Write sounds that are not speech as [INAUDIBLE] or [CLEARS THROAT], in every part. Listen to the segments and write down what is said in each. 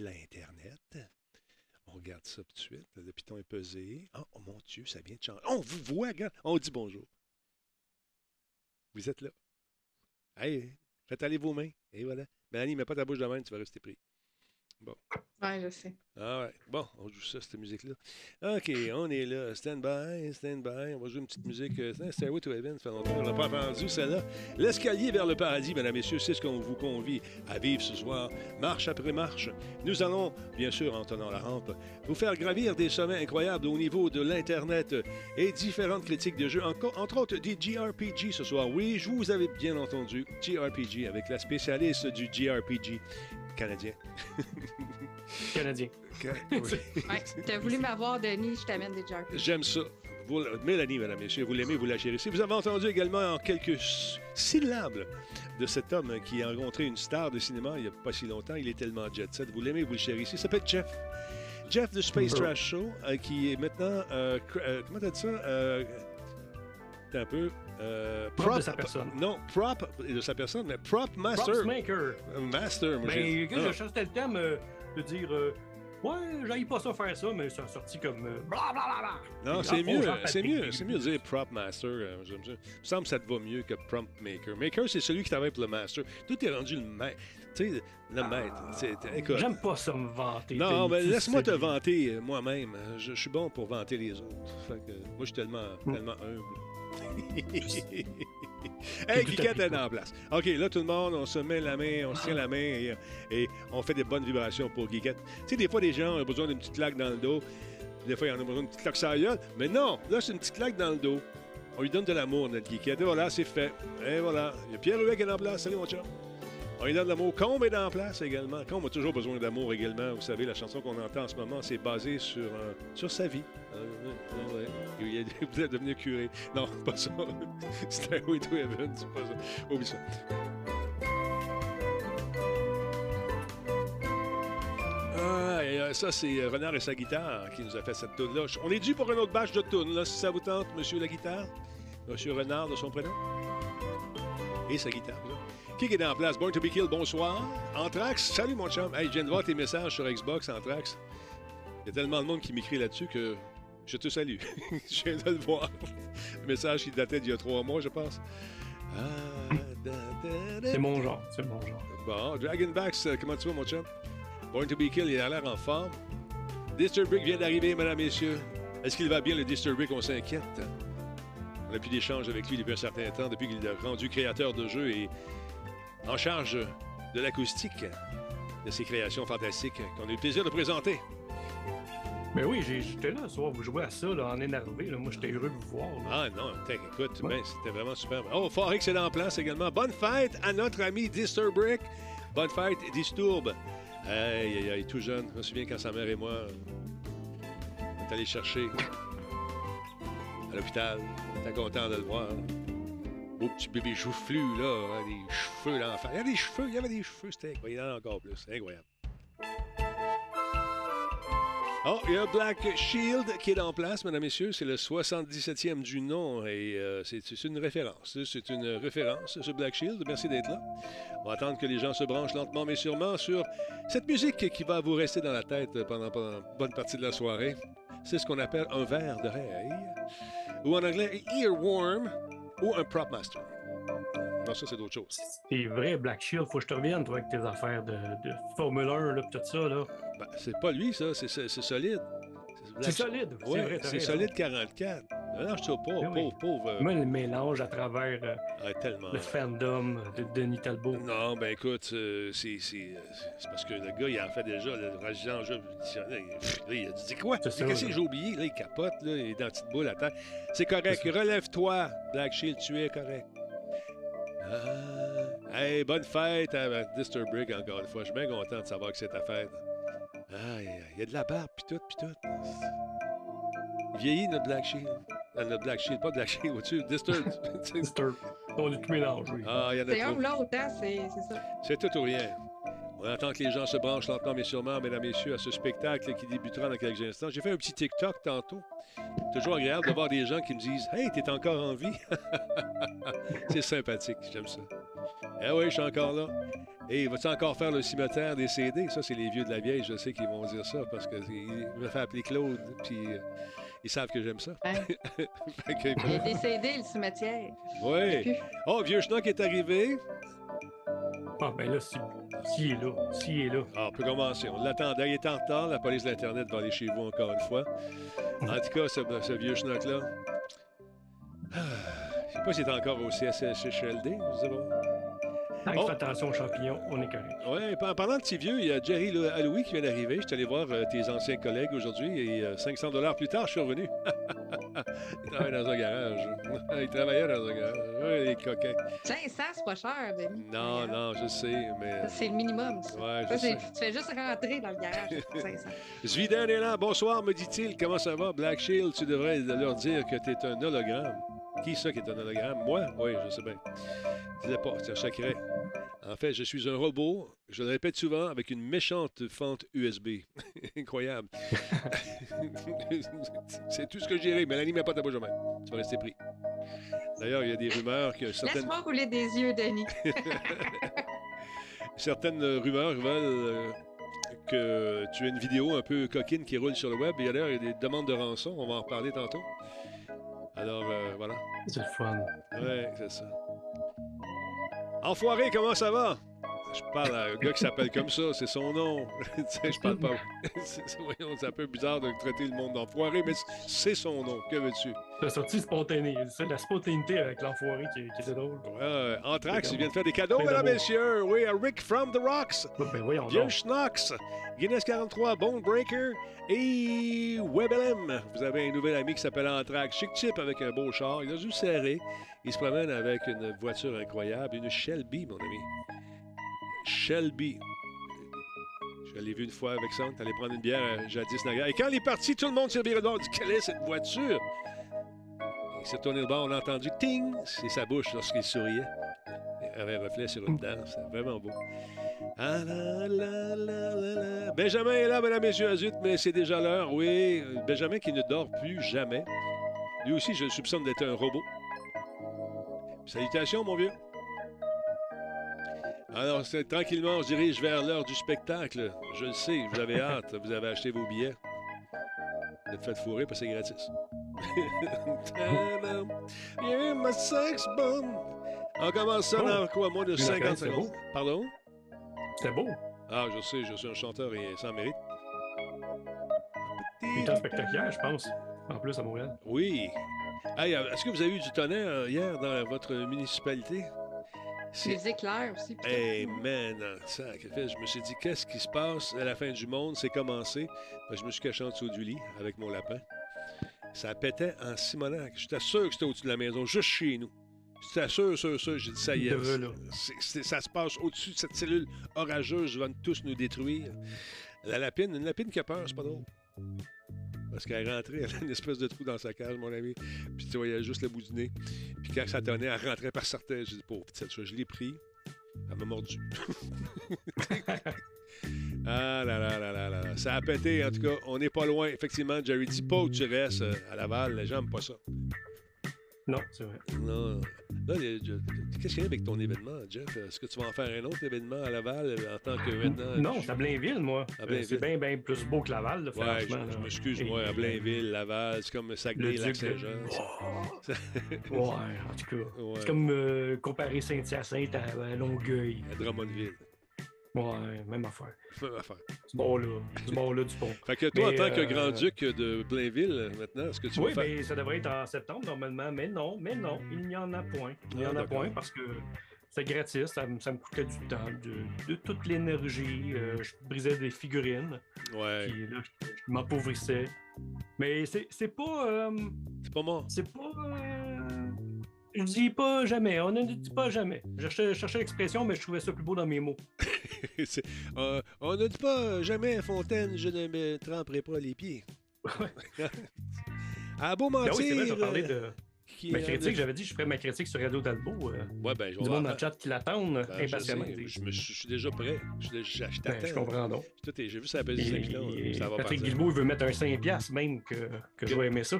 l'Internet. On regarde ça tout de suite. Le piton est pesé. Oh, oh mon Dieu, ça vient de changer. On vous voit, regarde. On dit bonjour. Vous êtes là. Hey, faites aller vos mains. Et voilà. Mélanie, mets pas ta bouche de main, tu vas rester pris. Bon. Ouais, je sais. Ah ouais. Bon, on joue ça, cette musique-là. OK, on est là. Stand by, stand by. On va jouer une petite musique. euh, Stairway to Heaven, ça fait longtemps qu'on n'a pas entendu celle-là. L'escalier vers le paradis, mesdames messieurs, c'est ce qu'on vous convie à vivre ce soir. Marche après marche. Nous allons, bien sûr, en tenant la rampe, vous faire gravir des sommets incroyables au niveau de l'Internet et différentes critiques de jeux, entre autres des JRPG ce soir. Oui, je vous avais bien entendu, JRPG, avec la spécialiste du JRPG canadien. Canadien. [LAUGHS] Oui. Ouais, t'as voulu m'avoir, Denis, je t'amène des JRPG. J'aime ça. Vous- Mélanie, mesdames, messieurs, vous l'aimez, vous la chérissez. Vous avez entendu également en quelques syllabes de cet homme qui a rencontré une star de cinéma il n'y a pas si longtemps. Il est tellement jet set. Vous l'aimez, vous le chérissez. Il s'appelle Jeff. Jeff de Space. Trash Show, euh, qui est maintenant. euh, euh, comment t'as dit ça? Euh, un peu. Euh, Prop de sa personne. Non, prop de sa personne, mais prop master. Props Maker. Euh, Master, moi, j'ai- Mais Ah. je cherchais le thème euh, de dire euh, Ouais, j'aille pas ça faire ça, mais ça a sorti comme euh, blablabla. Non, c'est ah, mieux, c'est mieux, c'est mieux de dire prop master. euh. Il me semble que ça te va mieux que prompt maker. Maker, c'est celui qui travaille pour le master. Tout est rendu le maître. Tu sais, le maître. J'aime pas ça me vanter. Non, mais laisse-moi te vanter euh, moi-même. Euh, Je, je suis bon pour vanter les autres. Fait que, moi, je suis tellement, Mm. tellement humble. [LAUGHS] hey, Guiquette est en place. OK, là, tout le monde, on se met la main, on se tient la main et, et on fait des bonnes vibrations pour Guiquette. Tu sais, des fois, des gens ont besoin d'une petite claque dans le dos. Des fois, il y en a besoin d'une petite claque sur la gueule. Mais non, là, c'est une petite claque dans le dos. On lui donne de l'amour, notre Guiquette. Et voilà, c'est fait. Et voilà. Il y a Pierre Huet qui est en place. Salut, mon chum. On lui donne de l'amour. Combe est en place également. Combe a toujours besoin d'amour également. Vous savez, la chanson qu'on entend en ce moment, c'est basé sur, euh, sur sa vie. Euh, ouais. Il est devenu curé. Non, [LAUGHS] pas ça. C'était Way to Heaven, c'est pas ça. Oublie ça. Ah, euh, ça, c'est euh, Renard et sa guitare qui nous a fait cette tune là On est dû pour un autre batch de tunes, là, si ça vous tente, monsieur la guitare. Monsieur Renard, de son prénom. Et sa guitare. Qui est en place? Born to be Killed, bonsoir. Anthrax, salut mon chum. Hey, je viens de voir tes messages sur Xbox, Anthrax. Il y a tellement de monde qui m'écrit là-dessus que je te salue. [LAUGHS] je viens de le voir. Le message qui datait d'il y a trois mois, je pense. Ah, C'est mon genre, c'est mon genre. Bon, Dragonbacks, euh, comment tu vas, mon chum? Born to be Killed, il a l'air en forme. Disturbic vient d'arriver, mesdames, messieurs. Est-ce qu'il va bien, le Disturbic? On s'inquiète. On a plus d'échanges avec lui depuis un certain temps, depuis qu'il est rendu créateur de jeux et en charge de l'acoustique de ces créations fantastiques qu'on a eu le plaisir de présenter. Mais oui, j'ai- j'étais là ce soir, vous jouez à ça, là, en énervé. Là. Moi, j'étais heureux de vous voir. là. Ah non, écoute, Ouais. ben, c'était vraiment super. Oh, Forex est en place également. Bonne fête à notre ami Disturbrick. Bonne fête, Disturb. Aïe, aïe, aïe, tout jeune. Je me souviens quand sa mère et moi, on est allés chercher à l'hôpital. T'es content de le voir. Beau petit bébé joufflu, là, hein, des cheveux l'enfant. Il y avait des cheveux, il y avait des cheveux, c'était incroyable. Encore plus, c'est incroyable. Oh, il y a Black Shield qui est en place, mesdames messieurs. C'est le 77e du nom et euh, c'est une référence. C'est une référence, ce Black Shield. Merci d'être là. On va attendre que les gens se branchent lentement mais sûrement sur cette musique qui va vous rester dans la tête pendant, pendant une bonne partie de la soirée. C'est ce qu'on appelle un verre d'oreille ou en anglais earworm ou un prop master. Non, ça, c'est d'autres choses. C'est vrai, Black Shield, faut que je te revienne, toi, avec tes affaires de, de Formule 1, là, pis tout ça, là. Ben, c'est pas lui, ça. C'est solide. C'est solide, c'est vrai, t'as c'est solide 44. Non, je suis pauvre, Ben oui. pauvre, pauvre. euh, Moi, le mélange à travers euh, ah, tellement. le fandom de Denis Talbot. Non, ben écoute, euh, c'est parce que le gars, il en fait déjà le ragissant jeu. Là, il a dit quoi? Qu'est-ce que j'ai oublié? Là, il capote, là, il est dans la petite boule à terre. C'est correct, relève-toi, Black Shield, tu es correct. Ah, hey, bonne fête à Disturbrick encore une fois. Je suis bien content de savoir que c'est ta fête. Ah, il y a de la barbe, pis tout, pis tout. Il vieillit, notre Black Shield. Ah, notre Black Shield, pas Black Shield, vois-tu? Disturb. Disturb. On est tout mélangé. ah, il y en a C'est un ou l'autre, hein? C'est c'est ça. C'est tout ou rien. On attend que les gens se branchent lentement mais sûrement, mesdames et messieurs, à ce spectacle qui débutera dans quelques instants. J'ai fait un petit TikTok tantôt. Toujours agréable de voir des gens qui me disent Hey, t'es encore en vie. [LAUGHS] C'est sympathique, j'aime ça. Eh oui, je suis encore là. Et vas-tu encore faire le cimetière des CD? Ça, c'est les vieux de la vieille, je sais qu'ils vont dire ça parce qu'ils me fait appeler Claude, puis euh, ils savent que j'aime ça. [LAUGHS] Que- Il [LAUGHS] est décédé, le cimetière. Plus. Oh, Vieux Schnock est arrivé. Ah, ben là, si, s'il est là, s'il est là. Ah, on peut commencer. On l'attendait. Il est en retard. La police de l'Internet va aller chez vous encore une fois. En tout cas, ce, ce vieux schnock-là. Ah, je sais pas s'il est encore au CSHLD. Tant qu'il Oh. attention aux champignons, on est correct. Ouais, en parlant de petits vieux, il y a Jerry Lo- Aloui qui vient d'arriver. Je suis allé voir euh, tes anciens collègues aujourd'hui et euh, 500 dollars plus tard, je suis revenu. [LAUGHS] il travaille dans un garage. [LAUGHS] il travaillait dans un garage. Les coquins. 500, c'est pas cher, Denis. Non, non, je sais, mais... C'est le minimum, ça. Ouais, je sais. tu fais juste rentrer dans le garage pour 500. Zviden est là. Bonsoir, me dit-il. Comment ça va? Black Shield, tu devrais leur dire que tu es un hologramme. Qui ça qui est un hologramme? Moi? Oui, je sais bien. Disais pas, c'est un secret. En fait, je suis un robot, je le répète souvent, avec une méchante fente USB. [LAUGHS] Incroyable. [LAUGHS] c'est tout ce que je dirais. Mélanie, mets pas ta bouche à main. Tu vas rester pris. D'ailleurs, il y a des rumeurs que certaines, Laisse-moi rouler des yeux, Denis. [LAUGHS] certaines rumeurs veulent euh, que tu as une vidéo un peu coquine qui roule sur le web. Et d'ailleurs, il y a des demandes de rançon. On va en reparler tantôt. Alors, euh, voilà. C'est le fun. Ouais, c'est ça. Enfoiré, comment ça va? Je parle à un gars qui s'appelle comme ça, c'est son nom. [LAUGHS] Tu sais, je parle pas. [LAUGHS] c'est, un peu bizarre de traiter le monde d'enfoiré, mais c'est son nom. Que veux-tu? C'est sorti spontané. C'est la spontanéité avec l'enfoiré qui, qui était drôle. Ouais, Anthrax, il vient de faire des cadeaux, mesdames, messieurs. Oui, à Rick from the Rocks. Ben voyons Vieux donc. Schnox, Guinness 43, Bone Breaker et WebLM. Vous avez un nouvel ami qui s'appelle Anthrax. Chic Chip avec un beau char. Il a dû serrer. Il se promène avec une voiture incroyable, une Shelby, mon ami. Shelby. Je l'ai vu une fois avec est allé prendre une bière euh, jadis naguère. Et quand il est parti, tout le monde s'est viré bord. Il dit Quelle est cette voiture? Il s'est tourné de bord. On a entendu ting C'est sa bouche lorsqu'il souriait. Il avait un reflet sur une. C'est vraiment beau. Ah là là là. Benjamin est là, mesdames, messieurs, zut, mais c'est déjà l'heure, oui. Benjamin qui ne dort plus jamais. Lui aussi, je le soupçonne d'être un robot. Salutations, mon vieux. Alors, c'est- tranquillement, on se dirige vers l'heure du spectacle. Je le sais, vous avez hâte, vous avez acheté vos billets. Vous êtes fait fourrer parce que c'est gratis. [LAUGHS] Sex bomb. On commence ça Oh. dans quoi, moins de Une 50 c'est secondes? beau. Pardon? C'était beau. Ah, je sais, je suis un chanteur et sans mérite. Il était spectaculaire, je pense. En plus, à Montréal. Oui. Hey, euh, est-ce que vous avez eu du tonnerre euh, hier dans votre municipalité? Les éclairs aussi. Hey, man, ça, je me suis dit, qu'est-ce qui se passe à la fin du monde? C'est commencé. Ben, je me suis caché en dessous du lit avec mon lapin. Ça pétait en Simonac. J'étais sûr que c'était au-dessus de la maison, juste chez nous. J'étais sûr, sûr, sûr. J'ai dit, ça y est. Ça se passe au-dessus de cette cellule orageuse. Ils vont tous nous détruire. La lapine, une lapine qui a peur, c'est pas drôle. Parce qu'elle rentrée, elle a une espèce de trou dans sa cage, mon ami. Puis tu voyais juste le bout du nez. Puis quand ça tonnait, elle rentrait par sortait. J'ai dit, pauvre petite je l'ai pris. Elle m'a mordu. [LAUGHS] ah là là là là là là. Ça a pété, en tout cas. On n'est pas loin. Effectivement, Jerry dit pas où tu restes euh, à Laval. Les gens n'aiment pas ça. Non, c'est vrai. Non. Je- qu'est-ce qu'il y a avec ton événement, Jeff? Est-ce que tu vas en faire un autre événement à Laval euh, en tant que maintenant? Non, c'est à Blainville, moi. Euh. C'est bien, bien plus beau que Laval, là, Ouais, je, m'excuse, moi, à Blainville, Laval, c'est comme Le Saguenay, duc Lac-Saint-Jean. de- c'est- [LAUGHS] Ouais, en tout cas. Ouais. C'est comme euh, comparer Saint-Hyacinthe à, à Longueuil. À Drummondville. Ouais, même affaire. Même affaire. Du bord là. Du bord là, du pont. Fait que toi, Mais, en tant que euh, grand-duc de Blainville, maintenant, est-ce que tu Oui, vas faire... mais ça devrait être en septembre normalement, mais non, mais non, il n'y en a point. Il n'y Ah, en a point parce que c'est gratis, ça, me- ça me coûtait du temps, de, de toute l'énergie. euh, je brisais des figurines, Ouais, puis là, je, je m'appauvrissais. Mais c'est c'est pas. euh, c'est pas mort. c'est pas. Je dis pas jamais, on ne dit pas jamais. Je cherchais, je cherchais l'expression, mais je trouvais ça plus beau dans mes mots. [LAUGHS] Euh, on ne dit pas jamais Fontaine, je ne me tremperai pas les pieds. [LAUGHS] à beau mentir. Ben oui, c'est vrai, je vais parler de qui ma critique. J'avais dit que je ferais ma critique sur Radio Talbot. euh, Ouais, ben, je du monde dans le chat qui l'attendent Ben, je impatiemment. Je, me- je suis déjà prêt. Je, suis déjà- je Ben, je comprends donc. J'ai vu ça appeler Et- 5 kilos. et Ça va Patrick. Guilbeault il veut mettre un 5$ piastres même que, que je vais aimer ça.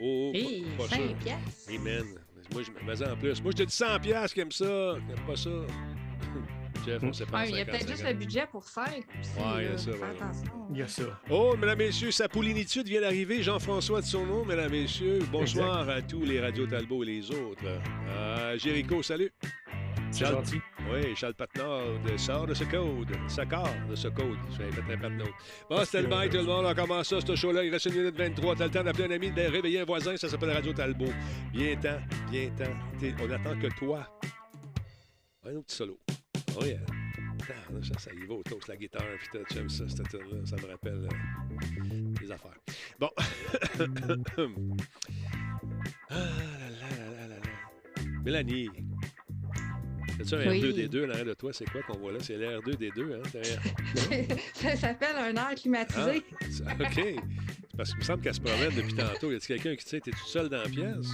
Oh, pas- Hey, pas, 5 sûr. piastres. Amen. Moi, je me mets en plus. Moi, je te dis 100 piastres qui aime ça. qui aime pas ça. [LAUGHS] Jeff, on sait pas. Ouais, il y a peut-être juste le budget pour 5 aussi. Ouais, il y a ça, attention. Il y a ça. Oh, mesdames, messieurs, sa poulinitude vient d'arriver. Jean-François de son nom, mesdames, messieurs. Bonsoir à tous les radios Talbot et les autres. Euh, Jéricho, salut. C'est Charles- gentil. Oui, Charles Patnaud sort de ce code. Saccord de ce code. J'avais fait un Patnaud. Bon, c'était le bail, tout le monde. On commence ça, ce show-là. Il reste une minute 23. T'as le temps d'appeler un ami, de réveiller un voisin. Ça s'appelle Radio Talbot. Bien temps, bien temps. T'es- On attend que toi. Un autre petit solo. Oh yeah. Là, ça, ça y va au toast, la guitare, puis j'aime ça, cette tune-là, ça me rappelle euh, des affaires. Bon. [COUGHS] ah là là là là là là. Mélanie. C'est un Oui. R2D2 en arrière de toi, c'est quoi qu'on voit là? C'est l'R2D2, hein? derrière. [LAUGHS] ça s'appelle un air climatisé. Ah, OK. Parce qu'il me semble qu'elle se promène depuis tantôt. Y a-t-il quelqu'un qui dit, t'es tout seul dans la pièce?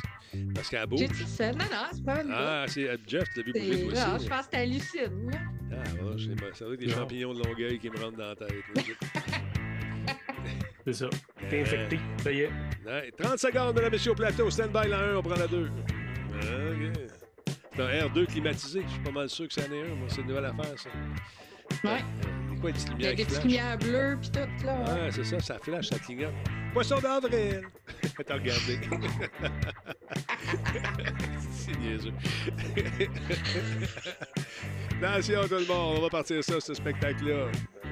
Parce qu'elle bouge. J'ai tout seul. Non, non, c'est pas mal. Ah, c'est euh, Jeff, tu l'as vu bouger C'est- toi non, aussi. je pense que c'est hallucine. là. Ah, ouais, c'est bon. Ça doit être des Non. champignons de Longueuil qui me rentrent dans la tête. [LAUGHS] C'est ça. T'es infecté. Ça y est. Ouais, 30 secondes, mesdames et messieurs, au plateau. Stand-by, la 1, on prend la 2. OK. C'est un R2 climatisé. Je suis pas mal sûr que c'en est un. Moi, c'est une nouvelle affaire, ça. Ouais. C'est quoi, une petite Il y a des petites lumières bleues puis tout, là. ouais. C'est ça, ça flash, ça clignote. Poisson d'avril! [LAUGHS] T'as regardé. [LAUGHS] c'est niaiseux. [LAUGHS] Attention tout le monde, on va partir ça, ce spectacle-là.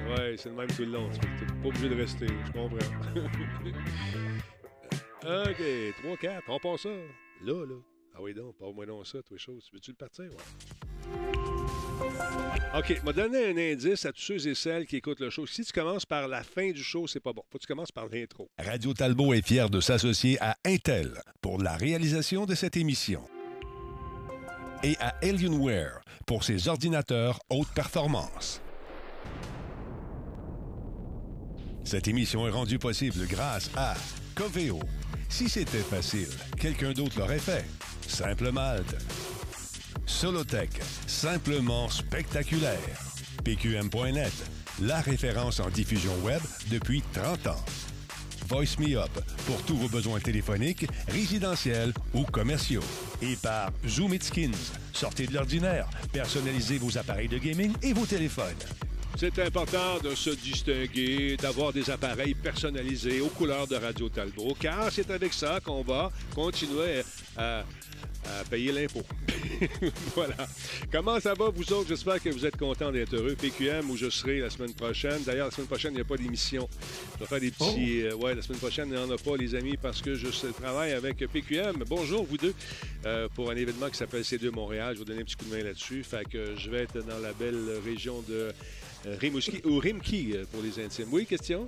Ouais, c'est le même tout le long. Tu n'es pas obligé de rester, je comprends. OK, 3, 4, on passe ça. Là, là. Ah oui, donc, pas au moins non ça, toi, chose. Veux-tu le partir? Ouais? OK, m'a donné un indice à tous ceux et celles qui écoutent le show. Si tu commences par la fin du show, c'est pas bon. Faut que tu commences par l'intro. Radio Talbot est fier de s'associer à Intel pour la réalisation de cette émission et à Alienware pour ses ordinateurs haute performance. Cette émission est rendue possible grâce à Coveo. Si c'était facile, quelqu'un d'autre l'aurait fait. Simple Malte. Solotech, simplement spectaculaire. PQM.net, la référence en diffusion web depuis 30 ans. Voice Me Up pour tous vos besoins téléphoniques, résidentiels ou commerciaux. Et par Zoom Skins. Sortez de l'ordinaire, personnalisez vos appareils de gaming et vos téléphones. C'est important de se distinguer, d'avoir des appareils personnalisés aux couleurs de Radio Talbot, car c'est avec ça qu'on va continuer à, à payer l'impôt. [LAUGHS] voilà. Comment ça va, vous autres? J'espère que vous êtes contents d'être heureux. PQM, où je serai la semaine prochaine. D'ailleurs, la semaine prochaine, il n'y a pas d'émission. Je vais faire des petits... euh, ouais, la semaine prochaine, il n'y en a pas, les amis, parce que je travaille avec PQM. Bonjour, vous deux, euh, pour un événement qui s'appelle C2 Montréal. Je vais vous donner un petit coup de main là-dessus. Fait que je vais être dans la belle région de euh, Rimouski ou Rimki pour les intimes. Oui, question?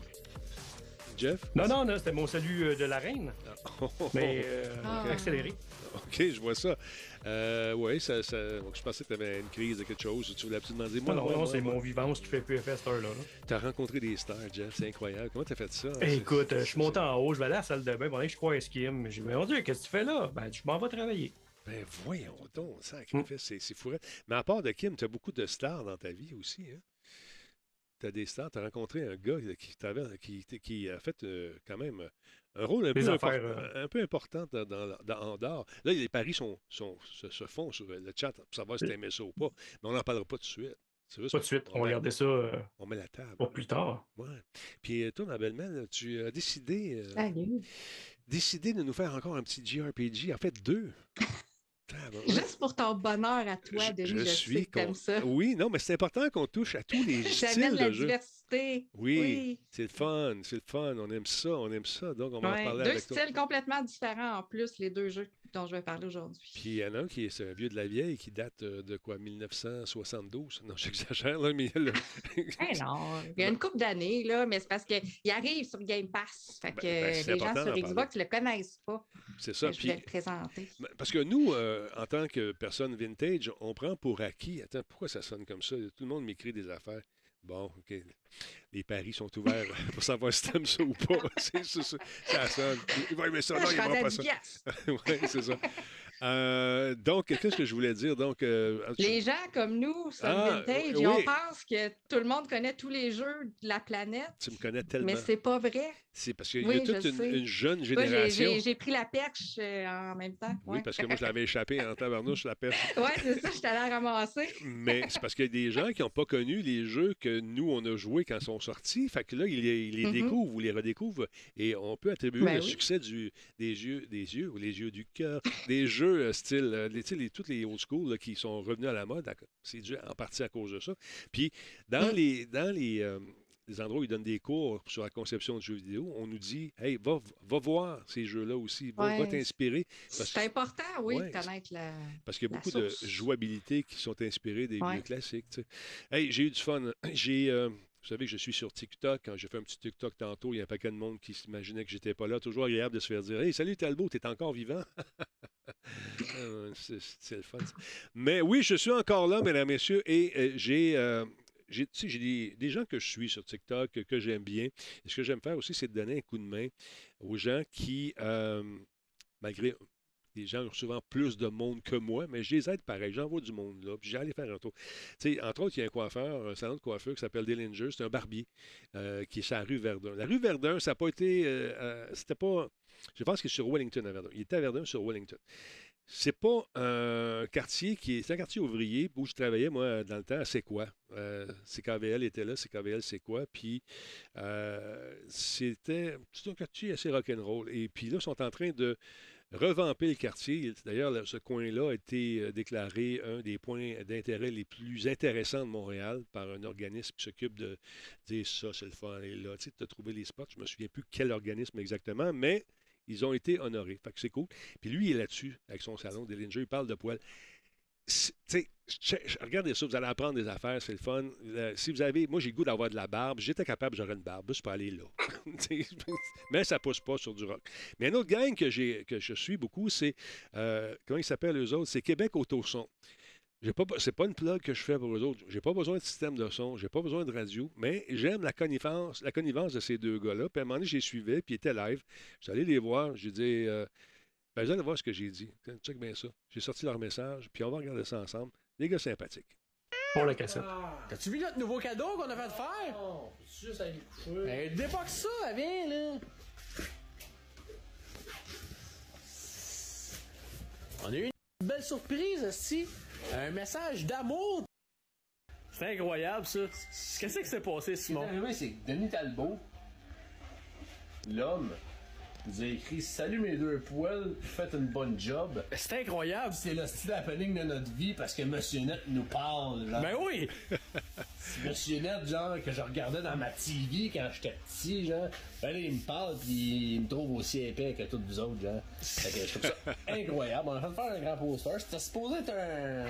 Jeff? Non, non, non, c'était mon salut euh, de la reine, [LAUGHS] mais euh, Ah. accéléré. OK, je vois ça. Euh, oui, ça, ça- je pensais que tu avais une crise de quelque chose. Tu voulais absolument dire, moi, Non, non, moi, non, c'est mon vivance qui fait PFS cette heure-là. là. T'as rencontré des stars, Jeff. C'est incroyable. Comment t'as fait ça? Eh, Écoute, je suis monté en haut, je vais aller à la salle de bain, que je crois à Skim. J'ai dit, mais mon Dieu, qu'est-ce que tu fais là? Ben, je m'en vais travailler. Ben voyons donc, sacrifice, c'est c'est fou. Mais à part de Kim, tu as beaucoup de stars dans ta vie aussi. Hein? Tu as des stars. Tu as rencontré un gars qui, t'avait- qui, qui a fait euh, quand même un rôle un, peu, affaires, import- un peu important dans, dans- dans- en dehors. Là, les paris sont, sont- se, se font sur le chat pour savoir si tu aimais ça ou pas. Mais on n'en parlera pas tout de suite. C'est juste Pas de suite, on met- regardait ça euh, On met la table. pour plus tard. Ouais. Puis euh, toi, ma belle-mère, tu as décidé, euh, Salut. décidé de nous faire encore un petit JRPG. En fait, deux. Juste pour ton bonheur à toi, Denis, je, sais que t'aimes con- ça. Oui, non, mais c'est important qu'on touche à tous les [LAUGHS] styles la de jeu. diversité. Oui, c'est le fun, c'est le fun. On aime ça, on aime ça. Donc, on va en parler Deux avec toi. styles complètement différents en plus, les deux jeux dont je vais parler aujourd'hui. Puis il y en a un qui est un vieux de la vieille qui date euh, de quoi, 1972? Non, j'exagère, là, mais [LAUGHS] non, il y a une couple d'années, là, mais c'est parce qu'il arrive sur Game Pass. Fait que Ben, ben, c'est les gens sur Xbox ne le connaissent pas. c'est ça. Je Puis, vais le présenter. parce que nous, euh, en tant que personne vintage, on prend pour acquis. Attends, pourquoi ça sonne comme ça? Tout le monde m'écrit des affaires. Bon, OK. Les paris sont ouverts [LAUGHS] pour savoir si t'aimes ça ou pas. [LAUGHS] C'est ça, ça, ça sonne. Il va aimer ça, non, il va pas 10 ça. [LAUGHS] oui, c'est ça. Euh, donc, qu'est-ce que je voulais dire? Donc, euh, Les gens comme nous sommes Ah, vintage oui. et on pense que tout le monde connaît tous les jeux de la planète, tu me connais tellement. mais c'est pas vrai. C'est parce qu'il y a Oui, toute je une, jeune génération. j'ai pris la perche euh, en même temps. Oui, parce que moi, je l'avais échappé en tabarnouche, la perche. [LAUGHS] Ouais, c'est ça, je t'allais la ramasser. [LAUGHS] Mais c'est parce qu'il y a des gens qui n'ont pas connu les jeux que nous, on a joués quand ils sont sortis. Fait que là, ils les, ils les Mhm. découvrent ou les redécouvrent. Et on peut attribuer Ben le oui. succès du, des yeux, des yeux ou les yeux du cœur, des jeux euh, style, euh, les, les, toutes les old school là, qui sont revenus à la mode. C'est dû en partie à cause de ça. Puis, dans Mm. les, dans les, euh, les endroits où ils donnent des cours sur la conception de jeux vidéo, on nous dit, hey, va, va voir ces jeux-là aussi, va, t'inspirer. C'est important, oui, Ouais, de connaître la. parce qu'il y a beaucoup de source. jouabilité qui sont inspirées des Ouais. vieux classiques. tu sais. Hey, j'ai eu du fun. [CLEARS THROAT] J'ai, euh, vous savez que je suis sur TikTok. Quand j'ai fait un petit TikTok tantôt, il y a un paquet de monde qui s'imaginait que j'étais pas là. Toujours agréable de se faire dire Hey, salut Talbot, t'es encore vivant? [LAUGHS] Euh, c'est, c'est le fun. ça. Mais oui, je suis encore là, mesdames, messieurs, et euh, j'ai. euh, j'ai, des, gens que je suis sur TikTok que, j'aime bien. Et ce que j'aime faire aussi, c'est de donner un coup de main aux gens qui, euh, malgré les gens ont souvent plus de monde que moi, mais je les aide pareil. J'envoie du monde là, puis j'allais faire un tour. Entre autres, il y a un coiffeur, un salon de coiffeur qui s'appelle Dillinger, c'est un barbier euh, qui est sur la rue Verdun. La rue Verdun, ça n'a pas été. euh, c'était pas. Je pense qu'il est sur Wellington à Verdun. Il était à Verdun sur Wellington. C'est pas un quartier qui est. Un quartier ouvrier où je travaillais, moi, dans le temps, C'est quoi? Euh, CKVL était là, CKVL, c'est quoi? Puis euh, c'était un quartier assez rock'n'roll. Et puis là, ils sont en train de revamper le quartier. D'ailleurs, ce coin-là a été euh, déclaré un des points d'intérêt les plus intéressants de Montréal par un organisme qui s'occupe de dire ça, c'est le fun, et là, tu sais, de trouver les spots. Je me souviens plus quel organisme exactement, mais ils ont été honorés. Fait que c'est cool. Puis lui, il est là-dessus, avec son salon Dillinger, il parle de poils. Regardez ça, vous allez apprendre des affaires, c'est le fun. Euh, si vous avez, moi j'ai le goût d'avoir de la barbe, j'étais capable, j'aurais une barbe, je peux aller là. [LAUGHS] [LAUGHS] Mais ça pousse pas sur du rock. Mais un autre gang que, que je suis beaucoup, c'est, euh, comment ils s'appellent eux autres? C'est Québec Autoson. J'ai pas, c'est pas une plug que je fais pour eux autres. J'ai pas besoin de système de son, j'ai pas besoin de radio, mais j'aime la connivence, la connivence de ces deux gars-là. Puis à un moment donné, j'ai suivi, puis ils étaient live. Je suis allé les voir, j'ai dit, euh, ben, vous allez voir ce que j'ai dit. Check bien ça. J'ai sorti leur message, puis on va regarder ça ensemble. Les gars sympathiques. Pour la cassette. T'as-tu vu notre nouveau cadeau qu'on a fait faire? Non, juste aller coucher. Ben, déboque ça, viens, là. On a eu une belle surprise, aussi. Un message d'amour. C'est incroyable, ça. Qu'est-ce qui s'est passé, Simon? Oui, c'est Denis Talbot, l'homme, nous a écrit Salut mes deux poils, faites une bonne job. C'est incroyable. C'est le style happening de notre vie parce que Monsieur Net nous parle. Genre. Ben oui! [LAUGHS] Monsieur Net, genre, que je regardais dans ma TV quand j'étais petit, genre. Ben là, il me parle puis il me trouve aussi épais que tous vous autres, genre. Fait que je trouve ça [LAUGHS] incroyable. On a fait faire un grand poster. C'était supposé être un,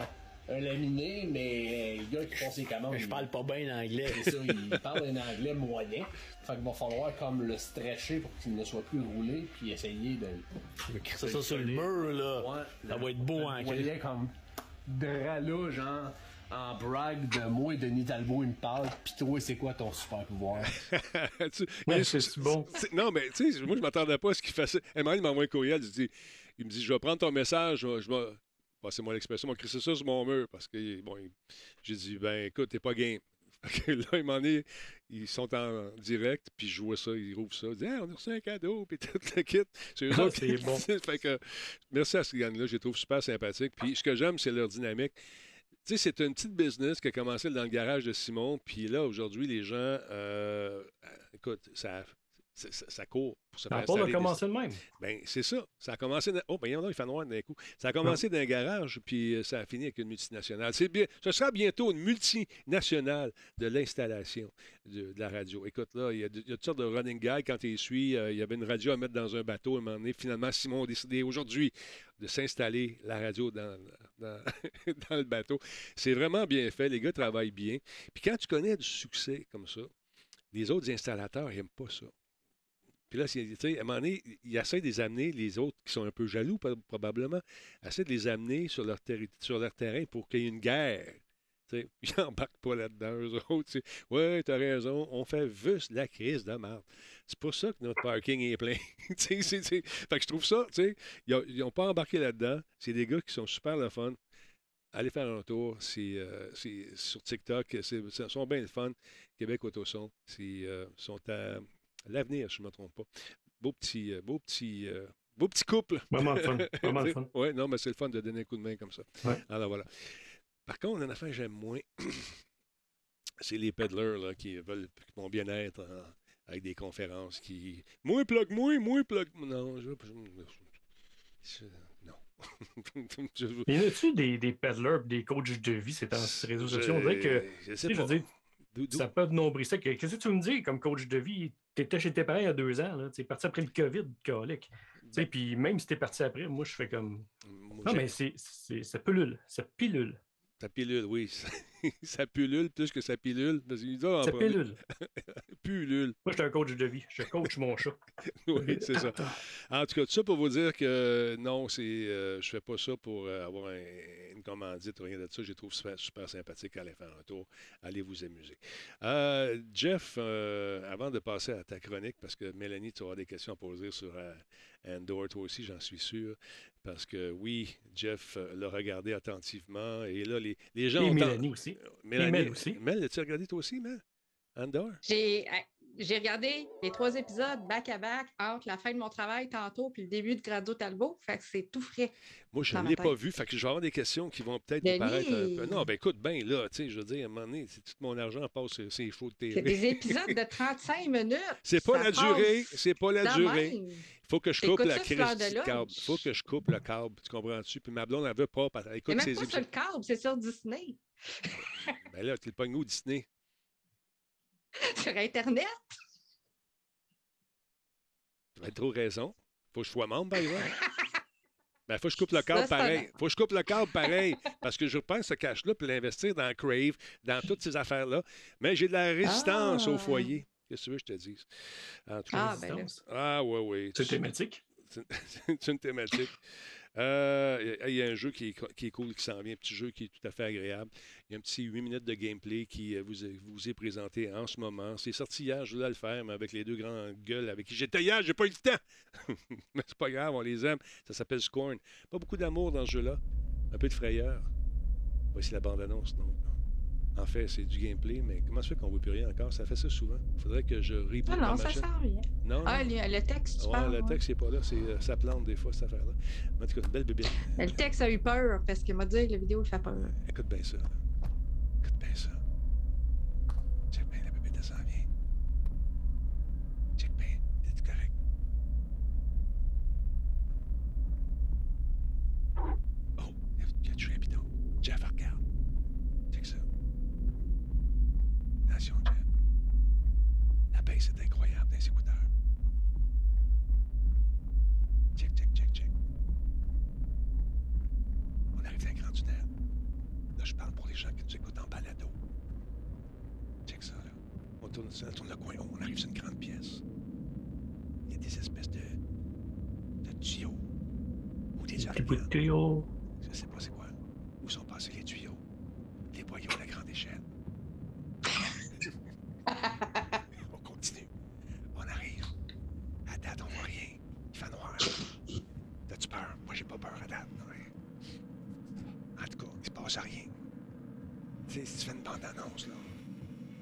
un laminé, mais le gars qui font ses commandes. Je il- parle pas bien anglais. C'est ça, il parle un anglais moyen. Fait qu'il va falloir comme le stretcher pour qu'il ne soit plus roulé, puis essayer de. C'est ça sur le mur, là. Ouais, Ça va être beau en Vous voyez comme drap là, genre, en brag de moi et Denis Talbot, il me parle, pis toi, c'est quoi ton super pouvoir? [LAUGHS] Tu- Ouais, mais c'est bon. Non, mais tu sais, moi, je m'attendais pas à ce qu'il fasse. Il m'envoie un courriel, il, dit, il me dit Je vais prendre ton message, je vais. Passez-moi l'expression, je vais crisser ça sur mon mur. Parce que, bon, j'ai dit Ben, écoute, t'es pas game. [LAUGHS] Là, il m'en est, ils sont en direct, puis je vois ça, ils rouvrent ça, ils disent Hey, on a reçu un cadeau, puis tout le kit. C'est eux Ah, autres qui- [LAUGHS] bon. [LAUGHS] fait que, merci à ce gang-là, je les trouve super sympathiques. Puis ce que j'aime, c'est leur dynamique. Tu sais, c'est une petite business qui a commencé dans le garage de Simon, puis là, aujourd'hui, les gens, euh, écoute, ça, ça, court pour se Ça faire des- commencé de même. Ben, c'est ça. Ça a commencé. Dans... Oh, ben, il y en a, il fait noir d'un coup. Ça a commencé dans un garage, puis euh, ça a fini avec une multinationale. C'est bien. Ce sera bientôt une multinationale de l'installation de, de la radio. Écoute, là, il y, a, de- il y a toutes sortes de running guys. Quand il suit, euh, il y avait une radio à mettre dans un bateau à un moment donné. Finalement, Simon a décidé aujourd'hui de s'installer la radio dans, dans, [LAUGHS] dans le bateau. C'est vraiment bien fait. Les gars travaillent bien. Puis quand tu connais du succès comme ça, les autres installateurs n'aiment pas ça. Puis là, à un moment donné, de les amener, les autres qui sont un peu jaloux, pro- probablement, essaient de les amener sur leur, terrain pour qu'il y ait une guerre [LAUGHS] Ils n'embarquent pas là-dedans, eux autres. tu sais. Ouais, t'as raison, on fait juste la crise de merde. C'est pour ça que notre parking est plein. [LAUGHS] Fait que je trouve ça, tu sais, ils n'ont pas embarqué là-dedans. C'est des gars qui sont super le fun. Allez faire un tour. C'est euh, sur TikTok. c'est- sont bien le fun. Québec Autoson. Ils sont à l'avenir, si je ne me trompe pas. Beau petit, euh, beau petit, euh, beau petit couple. Vraiment le fun. Vraiment [LAUGHS] fun. Oui, non, mais c'est le fun de donner un coup de main comme ça. Ouais. Alors voilà. Par contre, une affaire que j'aime moins, [CLEARS THROAT] c'est les peddlers là, qui veulent mon bien-être en- avec des conférences qui. Moi, plug, moi, moi, plug. Non, je veux pas. je- Non. [LAUGHS] Je Y en a-tu des, des peddlers des coachs de vie ces temps sur les réseaux sociaux? On dirait que, Je sais je veux dire, ça peut être nombreuses. Qu'est-ce que tu me dis comme coach de vie? T'étais chez tes parents il y a deux ans. Tu es parti après le COVID, colique. Tu sais, puis même si t'es parti après, moi, je fais comme. Moi, Non, mais c'est c'est- ça pilule. Ça pilule. Ça pilule, oui. ça [LAUGHS] pilule plus que ça pilule. Parce qu'il dit, en Ça pilule. [LAUGHS] Pilule. Moi, je suis un coach de vie. Je coach mon chat. [LAUGHS] Oui, c'est ça. En tout cas, tout ça pour vous dire que non, c'est, euh, je fais pas ça pour euh, avoir un- une commandite ou rien de ça. Je les trouve super, super sympathiques. Allez faire un tour. Allez vous amuser. Euh, Jeff, euh, avant de passer à ta chronique, parce que Mélanie, tu auras des questions à poser sur Andor, toi aussi, j'en suis sûr. Parce que oui, Jeff euh, l'a regardé attentivement. Et là, les, les gens Et ont... Mélanie aussi. Mélanie Mel aussi. Mel, as-tu regardé toi aussi, Mel? Andor? J'ai euh, j'ai regardé les trois épisodes back-à-back entre la fin de mon travail tantôt puis le début de Grado Talbot. Fait que c'est tout frais. Moi, je ne l'ai pas vu, fait que je vais avoir des questions qui vont peut-être vous paraître un peu. Non, ben écoute, ben là, tu sais, je veux dire, à un moment donné, c'est tout mon argent passe sur ces shows de C'est télé. des épisodes de 35 minutes. C'est pas la durée, c'est pas la durée. Il faut que je coupe la crise du câble. faut que je coupe le câble, tu comprends-tu? Puis ma blonde, elle veut pas, qu'elle C'est écoute même pas sur le câble, c'est sur Disney. Ben là, tu le pognes où, Disney? [LAUGHS] sur Internet. Tu as trop raison. Faut que je sois membre, exemple. [LAUGHS] Ben, faut que je coupe le câble pareil. Faut que je coupe le câble pareil. Parce que je repense ce cash-là puis l'investir dans Crave, dans toutes ces affaires-là. Mais j'ai de la résistance au Ah. foyer. Qu'est-ce que tu veux que je te dise? En tout cas, Ah, ben. Ah, oui, oui. C'est thématique? C'est c'est une thématique. [LAUGHS] Euh, Il y a un jeu qui est, cool, qui s'en vient, un petit jeu qui est tout à fait agréable. Il y a un petit 8 minutes de gameplay qui euh, vous est, vous est présenté en ce moment. C'est sorti hier, je voulais le faire, mais avec les deux grands gueules avec qui j'étais hier, j'ai pas eu le temps. [LAUGHS] mais c'est pas grave, on les aime. Ça s'appelle Scorn. Pas beaucoup d'amour dans ce jeu-là. Un peu de frayeur. Voici la bande-annonce, donc. En fait, c'est du gameplay, mais comment ça fait qu'on ne voit plus rien encore? Ça fait ça souvent. Il faudrait que je reboot Ah ma non, ça machine. sent rien. Non, Ah, non. le, texte, tu Ouais, parles. le ouais. texte, c'est pas là. C'est, euh, ça plante des fois, cette affaire-là. En tout cas, belle bébé. Le texte a eu peur parce qu'il m'a dit que la vidéo il fait peur. Écoute bien ça. Écoute bien ça. Check bien, la bébé, elle s'en vient. Check bien. T'es correct? Oh, il y a tué un bidon. Jeff, regarde. Check ça. Attention, Jeff. La baisse est incroyable dans les écouteurs. Check, check, check, check. On arrive dans un grand tunnel. Là, je parle pour les gens qui nous écoutent en balado. Check ça, là. On tourne, on tourne le coin. Oh, on arrive sur une grande pièce. Il y a des espèces de. de tuyaux. Ou des Petit orignaux. bout de tuyau. Je sais pas c'est quoi. Où sont passés les tuyaux? Les boyaux à la grande échelle. on continue. On arrive. À date, on voit rien. Il fait noir. T'as-tu peur? Moi, j'ai pas peur à date. ouais. En tout cas, il se passe rien. Tu sais, si tu fais une bande-annonce, là,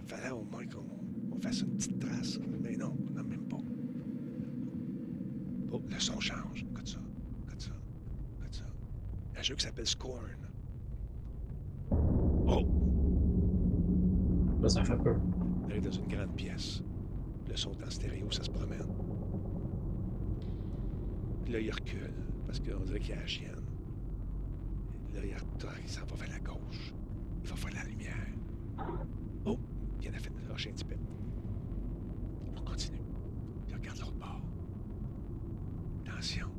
fallait au moins qu'on on fasse une petite trace. Mais non, on n'en a même pas. Oh, le son change. Écoute ça. Écoute ça. Écoute ça. Un jeu qui s'appelle Scorn. Oh! Là, ça fait peur. On arrive dans une grande pièce. Le son est en stéréo, ça se promène. Puis là, il recule, parce qu'on dirait qu'il y a la chienne. Là, il retourne, il s'en va vers la gauche. Il va faire la lumière. Oh! Il vient de faire lâcher un petit peu. On continue. Il regarde l'autre bord. Attention.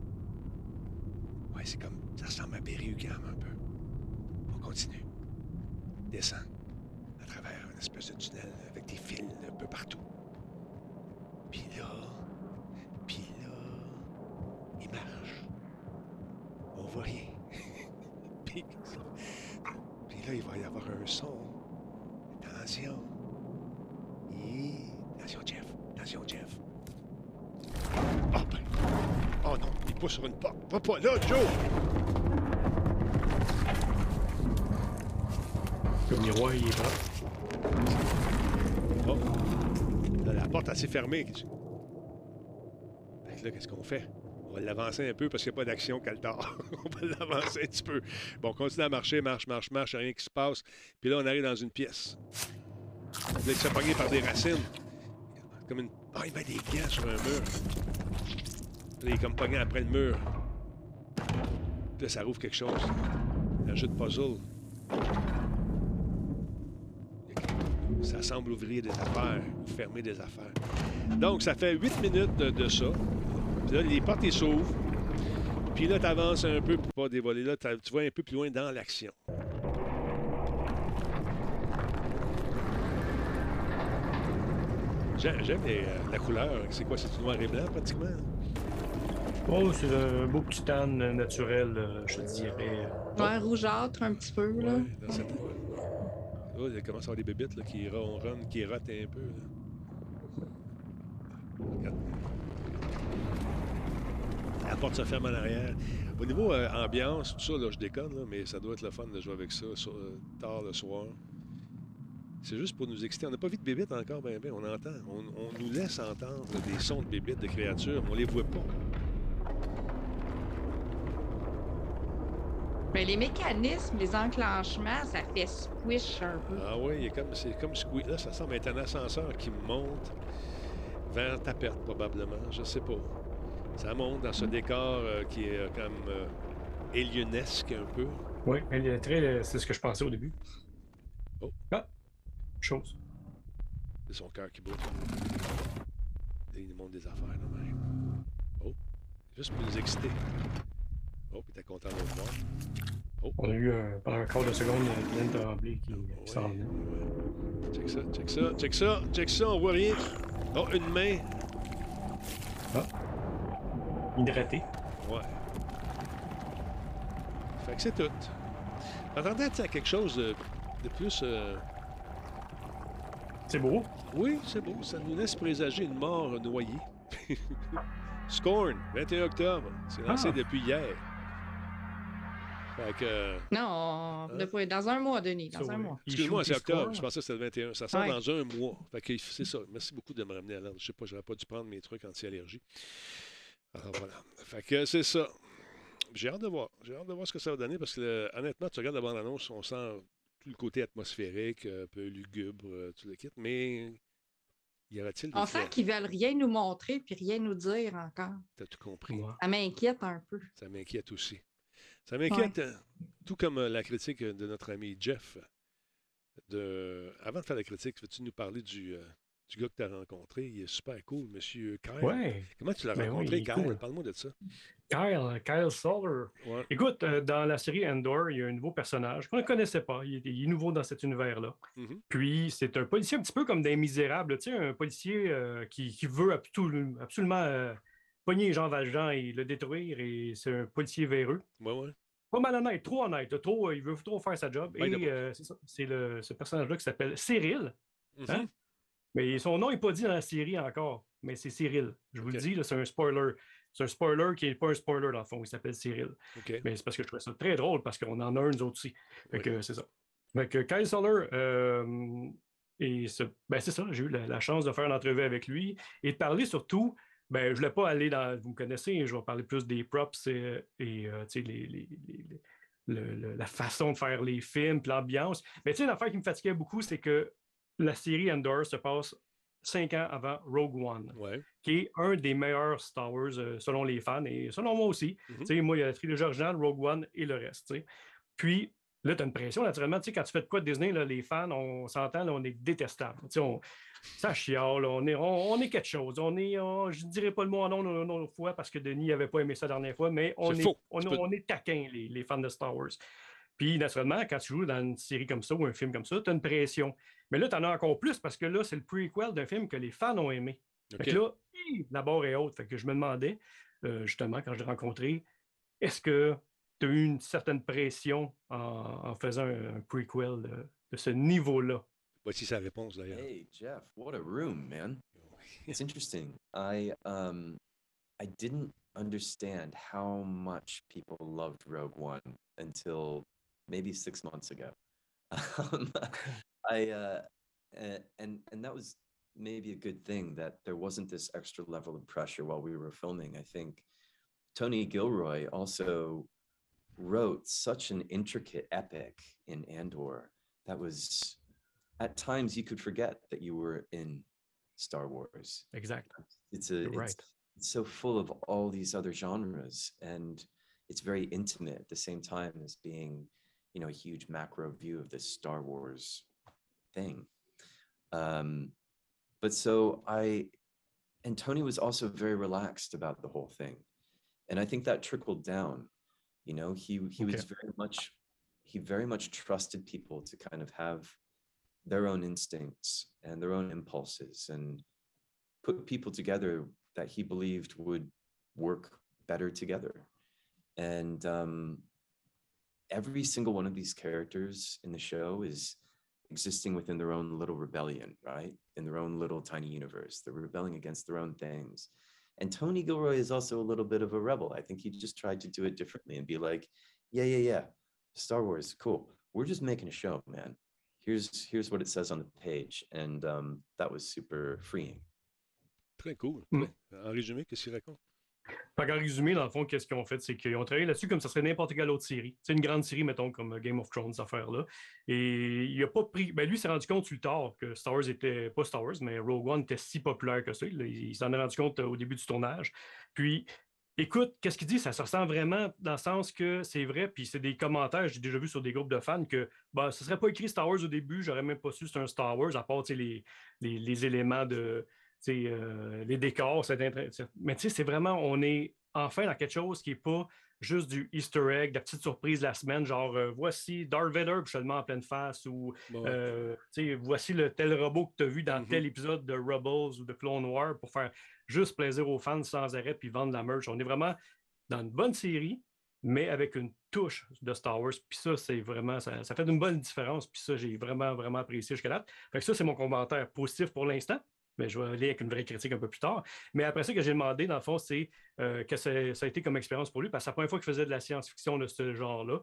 On continue. Descend à travers une espèce de tunnel avec des fils un peu partout. Puis là, puis là, il marche. On voit rien. [LAUGHS] puis, puis là, il va y avoir un son. Attention. Hi. Attention, Jeff. Attention, Jeff. Oh, ben. Oh non, il pousse sur une porte. Va pas là, Joe! Miroir, il est là. Oh. La porte, elle s'est fermée. Fait que là, qu'est-ce qu'on fait? On va l'avancer un peu parce qu'il n'y a pas d'action caltar. [LAUGHS] on va l'avancer un petit peu. Bon, on continue à marcher, marche, marche, marche, rien qui se passe. Puis là, on arrive dans une pièce. Là, il se fait pogner par des racines. Comme une... Ah, il met des gants sur un mur. Là, il est comme pogné après le mur. Puis là, ça rouvre quelque chose. Un jeu de puzzle. Ça semble ouvrir des affaires ou fermer des affaires. Donc, ça fait 8 minutes de, de ça. Puis là, les portes ils s'ouvrent. Puis là, tu avances un peu pour pas dévoiler. Là, tu vas un peu plus loin dans l'action. J'aime euh, la couleur. C'est quoi? C'est du noir et blanc, pratiquement? Oh, c'est un beau petit tan naturel, euh, je te dirais. Ouais, rougeâtre un petit peu, là. Ouais, dans cette... Là, il commence à avoir des bébites qui ronronnent, qui rotent un peu. La porte se ferme en arrière. Au niveau euh, ambiance, tout ça, là, je déconne, mais ça doit être le fun de jouer avec ça euh, tard le soir. C'est juste pour nous exciter. On n'a pas vu de bébites encore, ben, ben, on entend. On, on nous laisse entendre des sons de bébites, de créatures, mais on les voit pas. Mais les mécanismes, les enclenchements, ça fait squish un peu. Ah oui, il est comme, c'est comme squeak. Là, ça semble être un ascenseur qui monte vers ta perte, probablement. Je sais pas. Ça monte dans ce décor euh, qui est euh, comme euh, alienesque un peu. Oui, très. C'est ce que je pensais au début. Oh. Ah! Chose. C'est son cœur qui bat. Là, il nous montre des affaires, là, même. Oh. Juste pour nous exciter. Oh, t'es content de le voir. On a eu un, pendant un quart de seconde euh, Glenn Tremblay qui, qui s'en venait. ouais. Check ça, check ça, check ça, check ça, on voit rien. Oh, une main. Hydraté. Ouais. Fait que c'est tout. T'attendais à quelque chose de, de plus. euh, C'est beau. Oui, c'est beau. Ça nous laisse présager une mort noyée. [LAUGHS] Scorn, 21 octobre. C'est lancé Ah. depuis hier. Fait que. euh, Non, de- dans un mois, Denis, dans Ça, un oui. mois. Excuse-moi, c'est octobre. score. Je pensais que c'était le 21. Ça sort Ouais. dans un mois. Fait que c'est ça. Merci beaucoup de me ramener à l'ordre. Je sais pas, j'aurais pas dû prendre mes trucs anti-allergie. Alors voilà. Fait que c'est ça. J'ai hâte de voir. J'ai hâte de voir ce que ça va donner parce que euh, honnêtement, tu regardes la bande-annonce, on sent tout le côté atmosphérique, un peu lugubre, euh, tout le kit, mais y aura-t-il des On sent qu'ils veulent rien nous montrer puis rien nous dire encore. T'as tout compris. Ouais. Ça m'inquiète un peu. Ça m'inquiète aussi. Ça m'inquiète, euh, tout comme euh, la critique de notre ami Jeff. De... Avant de faire la critique, veux-tu nous parler du, euh, du gars que tu as rencontré? Il est super cool, monsieur Kyle. Ouais. Comment tu l'as Ben rencontré, Kyle? cool. Parle-moi de ça. Kyle, Kyle Soller. Ouais. Écoute, euh, dans la série Endor, il y a un nouveau personnage qu'on ne connaissait pas. Il est, il est nouveau dans cet univers-là. Mhm. Puis, c'est un policier un petit peu comme des Misérables, tu sais, un policier euh, qui, qui veut absolu- absolument euh, pogner Jean Valjean et le détruire. Et c'est un policier véreux. Ouais, ouais. Pas mal honnête, trop honnête, trop, euh, il veut trop faire sa job. Et euh, c'est ce personnage-là qui s'appelle Cyril. Mhm. Hein? Mais son nom n'est pas dit dans la série encore, mais c'est Cyril. Je vous le dis, c'est un spoiler. C'est un spoiler qui n'est pas un spoiler dans le fond. Il s'appelle Cyril. Mais c'est parce que je trouvais ça très drôle parce qu'on en a un, nous autres aussi. Fait que c'est ça. Fait que Kyle Soller, euh, et ce- ben c'est ça, j'ai eu la, la chance de faire une entrevue avec lui et de parler surtout. Ben, je ne voulais pas aller dans. Vous me connaissez, je vais parler plus des props et, et, euh, les, les- les- les- le- le- la façon de faire les films, puis l'ambiance. Mais tu sais, l'affaire qui me fatiguait beaucoup, c'est que la série Endor se passe cinq ans avant Rogue One Ouais. qui est un des meilleurs Star Wars euh, selon les fans et selon moi aussi. Mhm. Moi, il y a la trilogie originale, Rogue One et le reste. Puis là, tu as une pression, naturellement. Tu sais, quand tu fais de quoi de Disney, là, les fans, on s'entend, on est détestable. Tu sais, on, ça chiale, on est, on, on est quelque chose. On est, on- je ne dirais pas le mot en nom une autre fois parce que Denis n'avait pas aimé ça la dernière fois, mais on est, faux. on, Tu peux- on est taquin, les, les fans de Star Wars. Puis, naturellement, quand tu joues dans une série comme ça ou un film comme ça, tu as une pression. Mais là, tu en as encore plus parce que là, c'est le prequel d'un film que les fans ont aimé. Fait OK. que là, la barre est haute. Fait que je me demandais, euh, justement, quand je l'ai rencontré, est-ce que tu as eu une certaine pression en, en faisant un, un prequel de, de ce niveau-là? Voici sa réponse d'ailleurs. Hey, Jeff, what a room, man. [LAUGHS] It's interesting. I um I didn't understand how much people loved Rogue One until maybe six months ago. [LAUGHS] Um, I uh, and and that was maybe a good thing that there wasn't this extra level of pressure while we were filming. I think Tony Gilroy also wrote such an intricate epic in Andor that was at times you could forget that you were in Star Wars. Exactly. It's a it's, right. it's so full of all these other genres and it's very intimate at the same time as being, you know, a huge macro view of this Star Wars thing. Um, but so I and Tony was also very relaxed about the whole thing. And I think that trickled down. You know, he he was very much he very much trusted people to kind of have their own instincts and their own impulses and put people together that he believed would work better together. And um, every single one of these characters in the show is existing within their own little rebellion, right? In their own little tiny universe. They're rebelling against their own things. And Tony Gilroy is also a little bit of a rebel. I think he just tried to do it differently and be like, yeah, yeah, yeah, Star Wars, cool. We're just making a show, man. Here's here's what it says on the page, and um, that was super freeing. Très cool. Mm. En résumé, qu'est-ce qu'il raconte? Fait qu'en résumé, dans le fond, qu'est-ce qu'ils ont fait, c'est qu'ils ont travaillé là-dessus comme ça serait n'importe quelle autre série. C'est une grande série, mettons, comme Game of Thrones, cette affaire-là. Et il a pas pris. Ben lui, il s'est rendu compte plus tard que Star Wars était. Pas Star Wars, mais Rogue One était si populaire que ça. Il, il s'en est rendu compte euh, au début du tournage. Puis, écoute, qu'est-ce qu'il dit? Ça se ressent vraiment dans le sens que c'est vrai, puis c'est des commentaires, j'ai déjà vu sur des groupes de fans que bah, ce serait pas écrit Star Wars au début, j'aurais même pas su c'est un Star Wars, à part les, éléments de. euh, les décors, mais tu sais, c'est vraiment, on est enfin dans quelque chose qui n'est pas juste du Easter egg, de la petite surprise de la semaine, genre euh, voici Darth Vader, puis je te en pleine face, ou Bon. euh, voici le tel robot que tu as vu dans Mhm. tel épisode de Rebels ou de Clone Wars pour faire juste plaisir aux fans sans arrêt puis vendre la merch. On est vraiment dans une bonne série, mais avec une touche de Star Wars. Puis ça, c'est vraiment, ça, ça fait une bonne différence. Puis ça, j'ai vraiment, vraiment apprécié jusqu'à là. Fait que ça, c'est mon commentaire positif pour l'instant. Mais je vais aller avec une vraie critique un peu plus tard. Mais après ça, que j'ai demandé, dans le fond, c'est euh, que ça, a été comme expérience pour lui, parce que c'est la première fois qu'il faisait de la science-fiction de ce genre-là.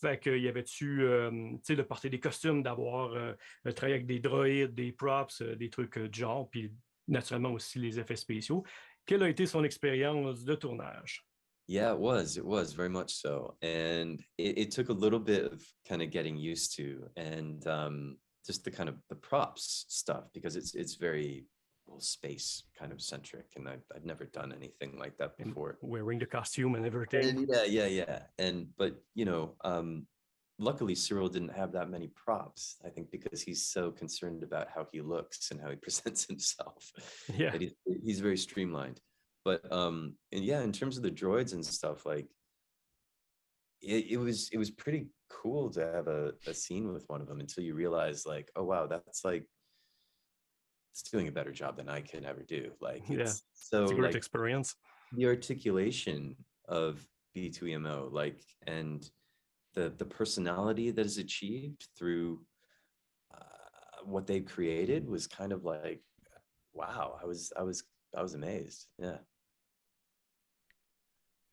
Fait qu'il y avait-tu, euh, tu sais, de porter des costumes, d'avoir euh, travaillé avec des droïdes, des props, euh, des trucs euh, du genre, puis naturellement aussi les effets spéciaux. Quelle a été son expérience de tournage? Yeah, it was. It was very much so. And it, it took a little bit of kind of getting used to and um, just the kind of the props stuff because it's it's very well space kind of centric and I've, I've never done anything like that before. Wearing the costume and everything. And yeah, yeah, yeah. And but you know, um, luckily Cyril didn't have that many props. I think because he's so concerned about how he looks and how he [LAUGHS] presents himself. Yeah. he's, he's very streamlined. But um, and yeah, in terms of the droids and stuff, like it, it was it was pretty cool to have a, a scene with one of them until you realize like, oh wow, that's like it's doing a better job than I can ever do. Like Yeah, it's so It's a great like experience. the articulation of B2EMO, like, and the the personality that is achieved through uh, what they created was kind of like, wow, I was I was I was amazed. Yeah.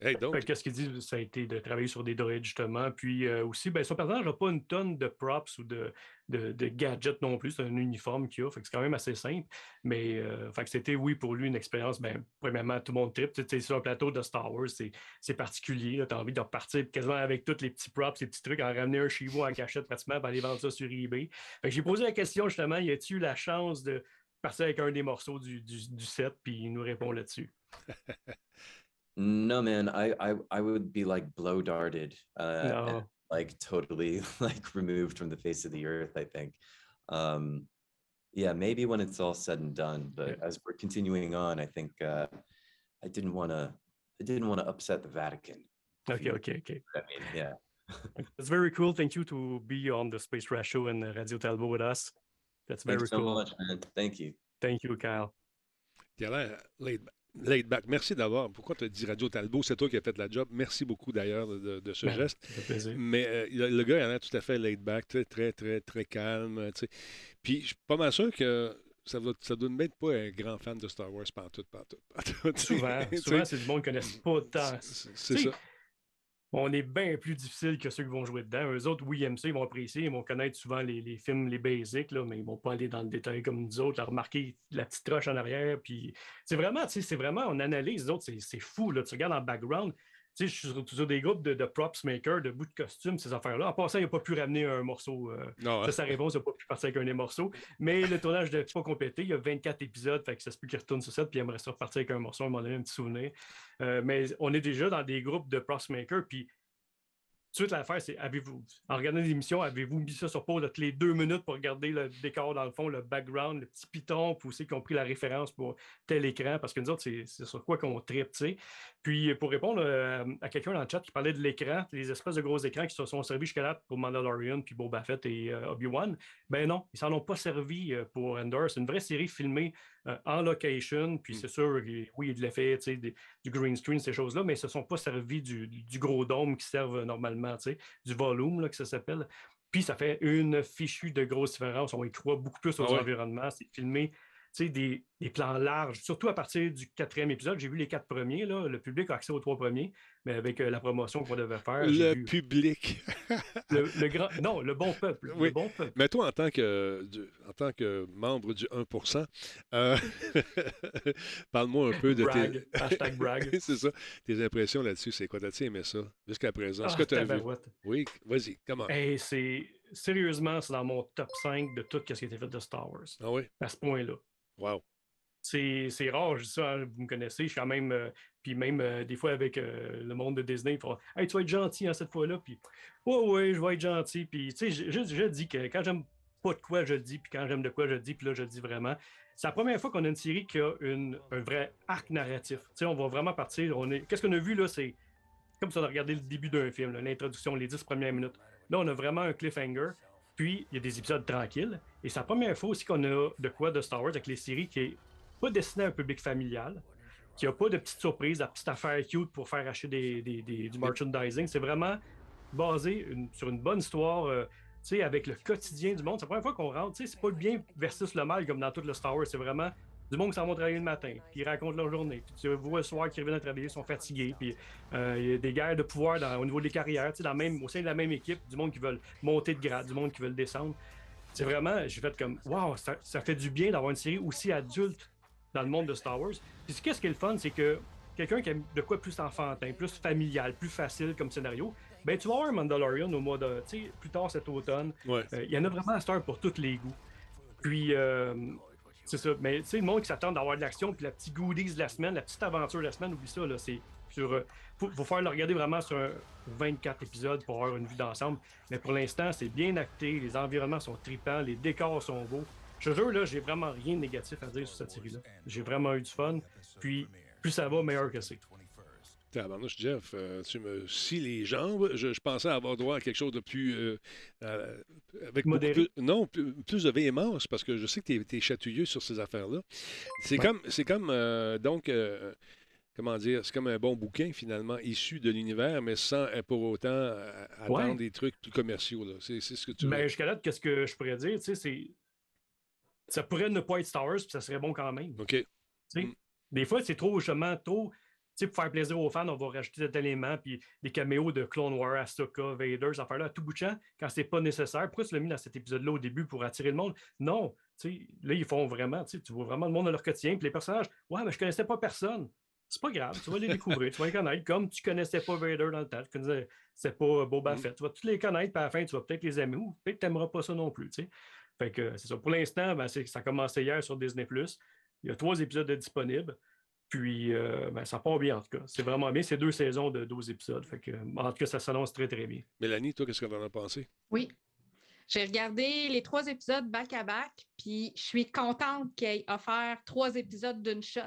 Hey, donc, Qu'est-ce qu'il dit, ça a été de travailler sur des droïdes, justement. Puis euh, aussi, ben, son personnage n'a pas une tonne de props ou de, de, de gadgets non plus. C'est un uniforme qu'il a. Fait que c'est quand même assez simple. Mais euh, fait que c'était, oui, pour lui, une expérience, ben, premièrement, tout le monde trip. Tu sais, sur un plateau de Star Wars, c'est c'est particulier. Tu as envie de repartir quasiment avec tous les petits props, les petits trucs, en ramener un chez vous en cachette pratiquement, pour aller vendre ça sur eBay. Fait que j'ai posé la question, justement, y a-tu eu la chance de partir avec un des morceaux du, du, du set, puis il nous répond là-dessus. [LAUGHS] No man, I I I would be like blow darted, uh, No. like totally [LAUGHS] like removed from the face of the earth. I think. Um, yeah, maybe when it's all said and done. But as we're continuing on, I think uh, I didn't want to. I didn't want to upset the Vatican. OK, you OK, OK. what I mean, yeah. [LAUGHS] That's very cool. Thank you to be on the Space Trash Show and Radio Talbot with us. That's very Thanks so cool. much, man. Thank you. Thank you, Kyle. il a laid back. Merci d'avoir. Pourquoi tu as dit Radio Talbot? C'est toi qui as fait la job. Merci beaucoup d'ailleurs de, de, ce Ben, geste. Mais euh, le, gars, il en a tout à fait laid back, très, très, très, très calme. Puis je suis pas mal sûr que ça doit, ça doit même pas un grand fan de Star Wars, pantoute, pantoute, pantoute. [LAUGHS] Souvent, souvent c'est du monde qui ne connaissent pas tant. c'est- ça. On est bien plus difficile que ceux qui vont jouer dedans. Eux autres, oui, ils aiment ça, ils vont apprécier, ils vont connaître souvent les, films, les basics, là, mais ils vont pas aller dans le détail comme nous autres, à remarquer la petite roche en arrière. Puis c'est vraiment, tu sais, c'est vraiment, on analyse les autres, c'est- fou. Là. Tu regardes en background, je suis sur, sur des groupes de, de props makers, de bouts de costumes, ces affaires-là. En passant, il n'a pas pu ramener un morceau. euh, Non, hein. ça, sa réponse, il n'a pas pu partir avec un des morceaux. Mais le tournage n'était pas complété. Il y a 24 épisodes, fait que ça se peut qu'il retourne sur ça, puis il aimerait ça repartir avec un morceau, à un moment donné, un petit souvenir. Euh, mais on est déjà dans des groupes de props makers, puis l'affaire, c'est avez-vous, en regardant l'émission, avez-vous mis ça sur pause toutes les deux minutes pour regarder le décor dans le fond, le background, le petit piton, puis aussi qu'ils ont pris la référence pour tel écran, parce que nous autres, c'est, c'est sur quoi qu'on tripe, tu sais. Puis pour répondre euh, à quelqu'un dans le chat qui parlait de l'écran, les espèces de gros écrans qui se sont servis jusqu'à là pour Mandalorian, puis Boba Fett et euh, Obi-Wan, ben non, ils s'en ont pas servi euh, pour Endor. C'est une vraie série filmée euh, en location, puis Mm. c'est sûr, oui, il y a de l'effet, tu sais, des- du green screen, ces choses-là, mais ils se sont pas servis du, du gros dôme qui servent normalement, tu sais, du volume, là, que ça s'appelle. Puis ça fait une fichue de grosse différence. On y croit beaucoup plus aux Ah ouais. environnements. C'est filmé, sais, des, des plans larges, surtout à partir du quatrième épisode. J'ai vu les quatre premiers, là. Le public a accès aux trois premiers, mais avec euh, la promotion qu'on devait faire. Le vu public. [LAUGHS] le, le grand. Non, le bon peuple. Oui. Le bon peuple. Mais toi, en tant que, du- en tant que membre du 1% euh, [LAUGHS] parle-moi un peu de Brag. tes... [LAUGHS] Hashtag brag. c'est ça. Tes impressions là-dessus, c'est quoi? T'as-tu aimé ça? Jusqu'à présent? Ce Ah, que tu as vu? Oui, vas-y, comment? Hey, c'est sérieusement, c'est dans mon top 5 de tout ce qui a été fait de Star Wars. Ah oui? À ce point-là. Wow. C'est rare, je dis ça, hein, vous me connaissez, je suis quand même, euh, puis même euh, des fois avec euh, le monde de Disney, ils font Hey, tu vas être gentil hein, cette fois-là, puis Ouais, ouais, je vais être gentil, puis tu sais, je, dis que quand j'aime pas de quoi, je le dis, puis quand j'aime de quoi, je le dis, puis là, je le dis vraiment. C'est la première fois qu'on a une série qui a un vrai arc narratif. Tu sais, on va vraiment partir, on est... qu'est-ce qu'on a vu là, c'est comme si on a regardé le début d'un film, l'introduction, les 10 premières minutes. Là, on a vraiment un cliffhanger. Puis, il y a des épisodes tranquilles. Et c'est la première fois aussi qu'on a de quoi de Star Wars avec les séries qui est pas destiné à un public familial, qui a pas de petites surprises, la petite affaire cute pour faire acheter des, des- du merchandising. C'est vraiment basé sur une bonne histoire, euh, avec le quotidien du monde. C'est la première fois qu'on rentre, c'est pas le bien versus le mal comme dans tout le Star Wars. C'est vraiment du monde qui s'en va travailler le matin, puis ils racontent leur journée. Puis tu vois le soir qu'ils reviennent à travailler, ils sont fatigués, puis euh, il y a des guerres de pouvoir dans- au niveau des carrières, tu sais, dans même, au sein de la même équipe, du monde qui veulent monter de grade, du monde qui veulent descendre. C'est vraiment, j'ai fait comme, waouh, ça, ça fait du bien d'avoir une série aussi adulte dans le monde de Star Wars. Puis qu'est-ce qui est le fun, c'est que quelqu'un qui aime de quoi plus enfantin, plus familial, plus facile comme scénario, ben tu vas avoir un Mandalorian au mois de, tu sais, plus tard cet automne. Ouais. Euh, Il y en a vraiment à heure pour tous les goûts. Puis, euh, c'est ça. Mais tu sais, le monde qui s'attend d'avoir de l'action, puis la petite goodies de la semaine, la petite aventure de la semaine, oublie ça, là. C'est sur. euh, faut, faut faire le regarder vraiment sur un 24 épisodes pour avoir une vue d'ensemble. Mais pour l'instant, c'est bien acté, les environnements sont tripants, les décors sont beaux. Je te jure, là, j'ai vraiment rien de négatif à dire sur cette série-là. J'ai vraiment eu du fun. Puis, plus ça va, meilleur que c'est. Tabarnouche, Jeff, euh, tu me scies les jambes. Je, je pensais avoir droit à quelque chose de plus. euh, euh, avec Modéré. plus, non, plus, plus de véhémence, parce que je sais que tu es, chatouilleux sur ces affaires-là. C'est Ouais. comme. C'est comme. euh, donc. Comment dire, c'est comme un bon bouquin finalement, issu de l'univers, mais sans pour autant attendre Ouais. des trucs plus commerciaux. C'est ce que tu veux. Mais jusqu'à là, qu'est-ce que je pourrais dire? Tu sais, c'est. Ça pourrait ne pas être Star Wars, puis ça serait bon quand même. OK. Mm. Des fois, c'est trop, justement, trop. Sais, pour faire plaisir aux fans, on va rajouter cet élément, puis des caméos de Clone Wars, Ahsoka, Vader, ces affaires-là, à tout bout de champ, quand c'est pas nécessaire. Pourquoi tu l'as mis dans cet épisode-là au début pour attirer le monde? Non. Tu sais, là, ils font vraiment, tu vois vraiment le monde dans leur quotidien, puis les personnages, ouais, mais je connaissais pas personne. C'est pas grave, tu vas les découvrir, tu vas les connaître, comme tu connaissais pas Vader dans le temps, tu connaissais c'est pas Boba Mm. Fett. Tu vas tous les connaître, puis à la fin, tu vas peut-être les aimer, ou peut-être que t'aimeras pas ça non plus, tu sais. Fait que c'est ça. Pour l'instant, ben, ça a commencé hier sur Disney+. Il y a trois épisodes de disponibles. Puis, euh, ben, ça part bien, en tout cas. C'est vraiment bien. C'est deux saisons de 12 épisodes. Fait que, en tout cas, ça s'annonce très, très bien. Mélanie, toi, qu'est-ce que tu en as pensé? Oui. J'ai regardé les trois épisodes back-à-back, puis je suis contente qu'il ait offert trois épisodes d'une shot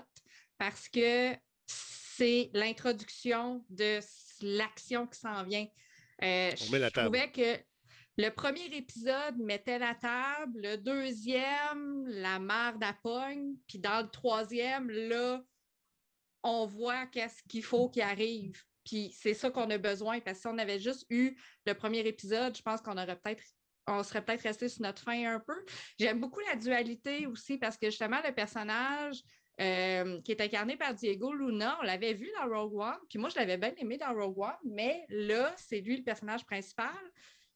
parce que c'est l'introduction de l'action qui s'en vient. Euh, On met la je table. trouvais que le premier épisode mettait la table, le deuxième, la mare d'Apogne, puis dans le troisième, là, on voit qu'est-ce qu'il faut qu'il arrive. Puis c'est ça qu'on a besoin, parce que si on avait juste eu le premier épisode, je pense qu'on aurait peut-être serait peut-être resté sur notre fin un peu. J'aime beaucoup la dualité aussi parce que justement, le personnage euh, qui est incarné par Diego Luna, on l'avait vu dans Rogue One, puis moi, je l'avais bien aimé dans Rogue One, mais là, c'est lui le personnage principal.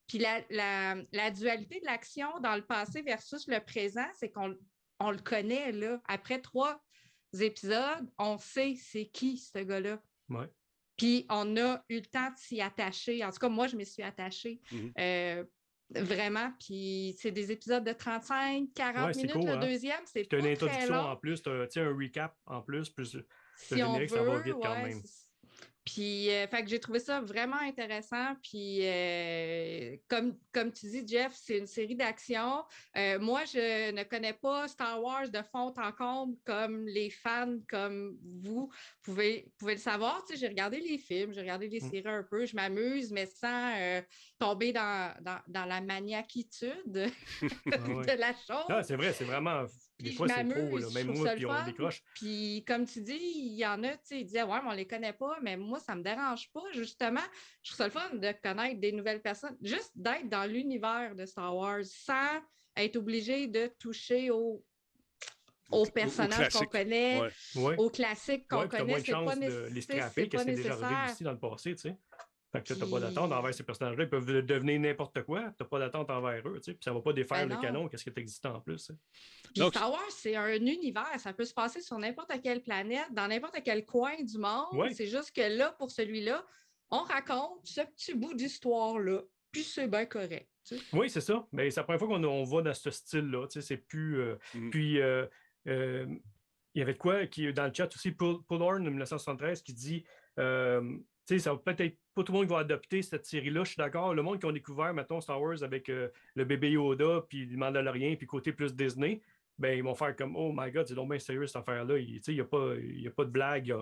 Puis la, la dualité de l'action dans le passé versus le présent, c'est qu'on on le connaît, là. Après trois épisodes, on sait c'est qui ce gars-là. Ouais. Puis on a eu le temps de s'y attacher. En tout cas, moi, je me suis attachée. Mhm. Euh, vraiment. Puis c'est des épisodes de 35, 40 Ouais, minutes. le hein. deuxième, c'est Tu pas as une très introduction long. en plus, tu as un recap en plus, plus le si on générique, veut. ça va vite quand ouais, même. c'est- Puis, euh, fait que j'ai trouvé ça vraiment intéressant. Puis, euh, comme, comme tu dis, Jeff, c'est une série d'action. Euh, moi, je ne connais pas Star Wars de fond en comble comme les fans comme vous pouvez, pouvez le savoir. Tu sais, j'ai regardé les films, j'ai regardé les Mm. séries un peu, je m'amuse, mais sans euh, tomber dans, dans, dans la maniaquitude [LAUGHS] Ah ouais. [LAUGHS] de la chose. Ah, c'est vrai, c'est vraiment. Des fois, c'est trop. là. Même moi, puis le on fun. décroche. Puis, comme tu dis, il y en a, tu sais, ils disaient, ouais, mais on les connaît pas, mais moi, ça me dérange pas. Justement, je trouve ça le fun de connaître des nouvelles personnes, juste d'être dans l'univers de Star Wars sans être obligé de toucher au, aux personnages qu'on connaît, Ouais. Ouais. aux classiques qu'on Ouais, connaît. C'est pas de les nécessaire. pas c'est déjà arrivé ici dans le passé, tu sais. Fait que t'as pas Puis- d'attente envers ces personnages-là. Ils peuvent devenir n'importe quoi. T'as pas d'attente envers eux, tu sais. Puis ça va pas défaire Ben le non. canon, qu'est-ce qui existe en plus. hein? Donc- Star Wars, c'est un univers. Ça peut se passer sur n'importe quelle planète, dans n'importe quel coin du monde. Ouais. C'est juste que là, pour celui-là, on raconte ce petit bout d'histoire-là. Puis c'est bien correct. tu sais. Oui, c'est ça. Mais c'est la première fois qu'on on va dans ce style-là. Tu sais, c'est plus. euh, Mhm. Puis, euh, euh, il y avait de quoi qui est dans le chat aussi, Paul Paul Horn de 1973, qui dit euh, tu sais, ça va peut-être pas tout le monde va adopter cette série-là, je suis d'accord. Le monde qui ont découvert, mettons, Star Wars avec euh, le bébé Yoda, puis le Mandalorian, puis côté plus Disney, ben, ils vont faire comme Oh my god, c'est donc bien sérieux cette affaire-là. Il n'y a, pas- il y a pas de blague, il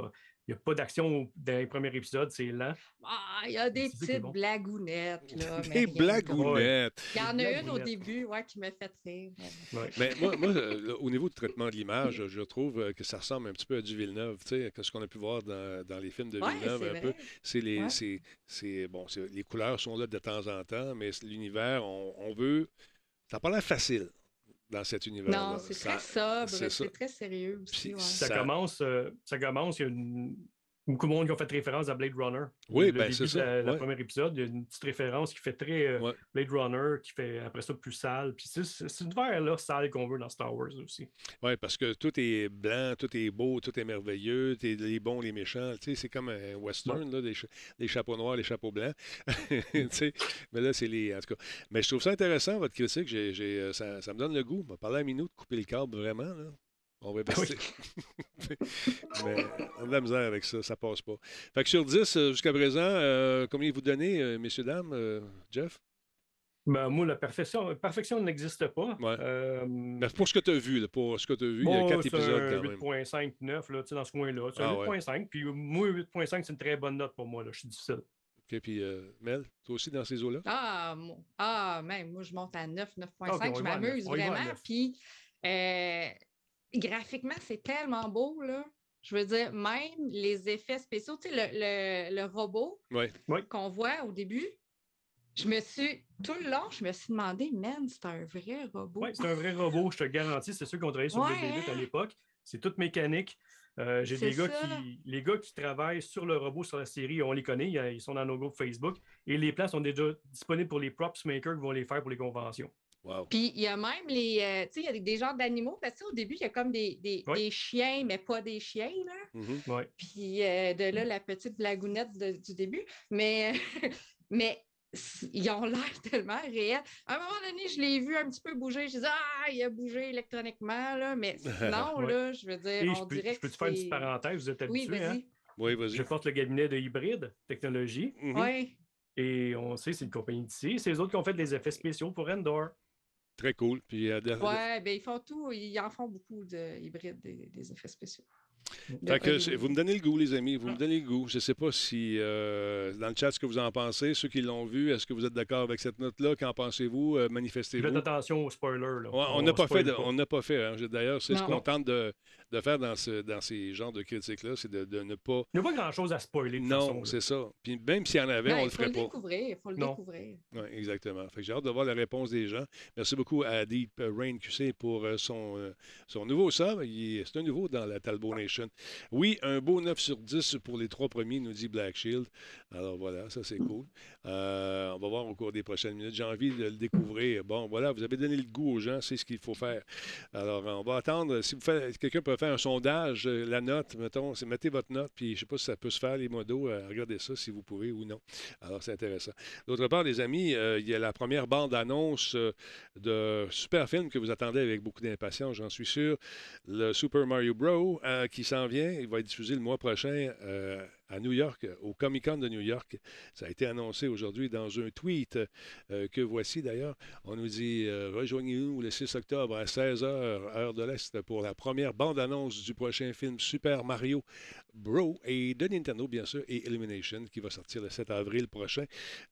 n'y a, pas d'action dans les premiers épisodes, c'est lent. Ah, il y a des petites bon. blagounettes. Là, mais Des blagounettes. Il y en a une au début ouais, qui me fait rire. mais- Ouais. Mais moi, moi, euh, là, au niveau du traitement de l'image, je trouve euh, que ça ressemble un petit peu à du Villeneuve, tu sais, que ce qu'on a pu voir dans, dans les films de Ouais, Villeneuve c'est un peu. C'est les, Ouais. c'est, c'est- bon, c'est- les couleurs sont là de temps en temps, mais l'univers, on, on veut. Ça n'a pas l'air facile dans cet univers. Non, c'est très sobre, c'est très sérieux aussi. Puis ouais. Ça, Ça- commence, euh, ça commence, il y a une- beaucoup de monde qui ont fait référence à Blade Runner. Oui, le ben, début c'est ça, ouais. premier épisode, il y a une petite référence qui fait très euh, Ouais. Blade Runner, qui fait après ça plus sale. Puis c'est c'est cet univers-là sale qu'on veut dans Star Wars aussi. Oui, parce que tout est blanc, tout est beau, tout est merveilleux, t'es les bons, les méchants. Tu sais, c'est comme un western, là, cha- des chapeaux noirs, les chapeaux blancs. [LAUGHS] Tu sais, mais là, c'est les. En tout cas. Mais je trouve ça intéressant, votre critique. Euh, ça, ça me donne le goût. On va parler à Minou de couper le câble vraiment. Là. On va Ah oui. baisser. [LAUGHS] Mais on a de la misère avec ça, ça passe pas. Fait que sur 10, euh, jusqu'à présent, euh, combien vous donnez, euh, messieurs, dames, euh, Jeff? Ben, moi, la perfection, perfection n'existe pas. Ouais. Euh, Ben, pour ce que tu as vu, là, pour ce que tu as vu, il y a bon, 4 c'est épisodes un quand même. 8.5, 9, là, tu sais, dans ce coin-là. C'est Ah un ouais. 8.5. Puis moi, 8.5, c'est une très bonne note pour moi. Là. Je suis difficile. OK, puis euh, Mel, toi aussi dans ces eaux-là? Ah, moi- ah, même, moi, je monte à 9, 9.5. Ok, on y je va m'amuse va vraiment. Puis, euh, graphiquement, c'est tellement beau, là. Je veux dire, même les effets spéciaux, tu sais, le, le- le robot qu'on voit au début, je me suis, tout le long, je me suis demandé, man, c'est un vrai robot. Oui, c'est un vrai robot, je te garantis. C'est ceux qui ont travaillé sur Ouais, BB-8 à hein? l'époque. C'est toute mécanique. Euh, J'ai des gars ça. qui. Les gars qui travaillent sur le robot sur la série, on les connaît, il y a- ils sont dans nos groupes Facebook. Et les plans sont déjà disponibles pour les props makers qui vont les faire pour les conventions. Wow. Puis il y a même les, euh, tu sais, il y a des, des genres d'animaux, parce que au début, il y a comme des, des, Oui. des chiens, mais pas des chiens, là. Mhm. Ouais. Puis euh, de là, la petite blagounette de- du début. Mais, [LAUGHS] mais ils ont l'air [LAUGHS] tellement réels. À un moment donné, je l'ai vu un petit peu bouger. Je disais, ah, il a bougé électroniquement, là. Mais [LAUGHS] sinon, Ouais. là, je veux dire, Et on je peux, dirait je peux que te faire une petite parenthèse, vous êtes Oui, habitués. hein? Oui, vas-y. Je porte le cabinet de hybride technologie Mhm. Oui. et on sait c'est une compagnie d'ici. C'est eux autres qui ont fait des effets spéciaux pour Endor. Très cool. Puis, euh, Ouais, ben ils font tout. Ils en font beaucoup de hybrides, des, des effets spéciaux. Fait que, vous me donnez le goût, les amis. Vous me donnez le goût. Je ne sais pas si, euh, dans le chat, ce que vous en pensez. Ceux qui l'ont vu, est-ce que vous êtes d'accord avec cette note-là? Qu'en pensez-vous? Euh, Manifestez-vous. Faites attention aux spoilers. Là. Ouais, on n'a pas fait. spoil de- on n'a pas fait. hein. Je- D'ailleurs, c'est ce qu'on tente de, de faire dans, ce, dans ces genres de critiques-là, c'est de, de ne pas. Il n'y a pas grand-chose à spoiler. De Non, c'est ça. Puis même s'il y en avait, on il le faut ferait le pas. découvrir. Il faut le Non. découvrir. Oui, exactement. Fait que j'ai hâte de voir la réponse des gens. Merci beaucoup à Deep Rain QC pour euh, son, euh, son nouveau sub. Il est- C'est un nouveau dans la Talbot Nation. Oui, un beau 9 sur 10 pour les trois premiers, nous dit Black Shield. Alors voilà, ça c'est cool. Euh, on va voir au cours des prochaines minutes. J'ai envie de le découvrir. Bon, voilà, vous avez donné le goût aux gens, c'est ce qu'il faut faire. Alors, on va attendre. Si quelqu'un peut faire un sondage, euh, la note, mettons, mettez votre note, puis je ne sais pas si ça peut se faire, les modos. euh, regardez ça si vous pouvez ou non. Alors, c'est intéressant. D'autre part, les amis, euh, il y a la première bande-annonce de super film que vous attendez avec beaucoup d'impatience, j'en suis sûr. Le Super Mario Bros. euh, qui s'en vient. Il va être diffusé le mois prochain euh, à New York, au Comic Con de New York. Ça a été annoncé aujourd'hui dans un tweet euh, que voici d'ailleurs. On nous dit euh, Rejoignez-nous le 6 octobre à 16h, heure de l'Est, pour la première bande-annonce du prochain film Super Mario Bros. et de Nintendo, bien sûr, et Illumination, qui va sortir le 7 avril prochain.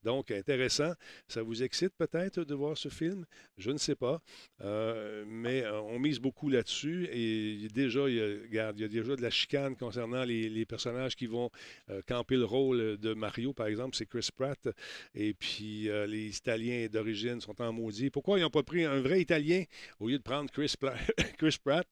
Donc, intéressant. Ça vous excite peut-être de voir ce film? Je ne sais pas. Euh, mais euh, on mise beaucoup là-dessus. Et déjà, il y a, déjà de la chicane concernant les personnages qui vont euh, camper le rôle de Mario, par exemple. C'est Chris Pratt. Et puis, euh, les Italiens d'origine sont en maudit. Pourquoi ils n'ont pas pris un vrai Italien au lieu de prendre Chris [LAUGHS] Pratt?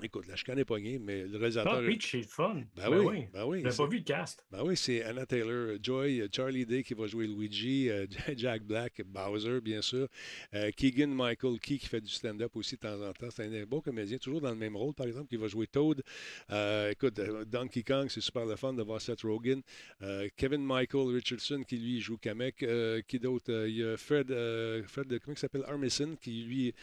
Écoute, la chicane n'est pas mais le réalisateur... Ah, Peach, c'est le fun. Ben oui, ben oui. J'ai c'est- pas vu le cast? ben oui, c'est Anna Taylor Joy, euh, Charlie Day qui va jouer Luigi, euh, [LAUGHS] Jack Black, Bowser, bien sûr, euh, Keegan Michael Key qui fait du stand-up aussi de temps en temps. C'est un beau comédien, toujours dans le même rôle, par exemple, qui va jouer Toad. Euh, écoute, Donkey Kong, c'est super le fun de voir Seth Rogen. Kevin Michael Richardson qui lui joue Kamek. Qui d'autre? Il y a Fred, Fred comment il s'appelle? Armisen qui lui,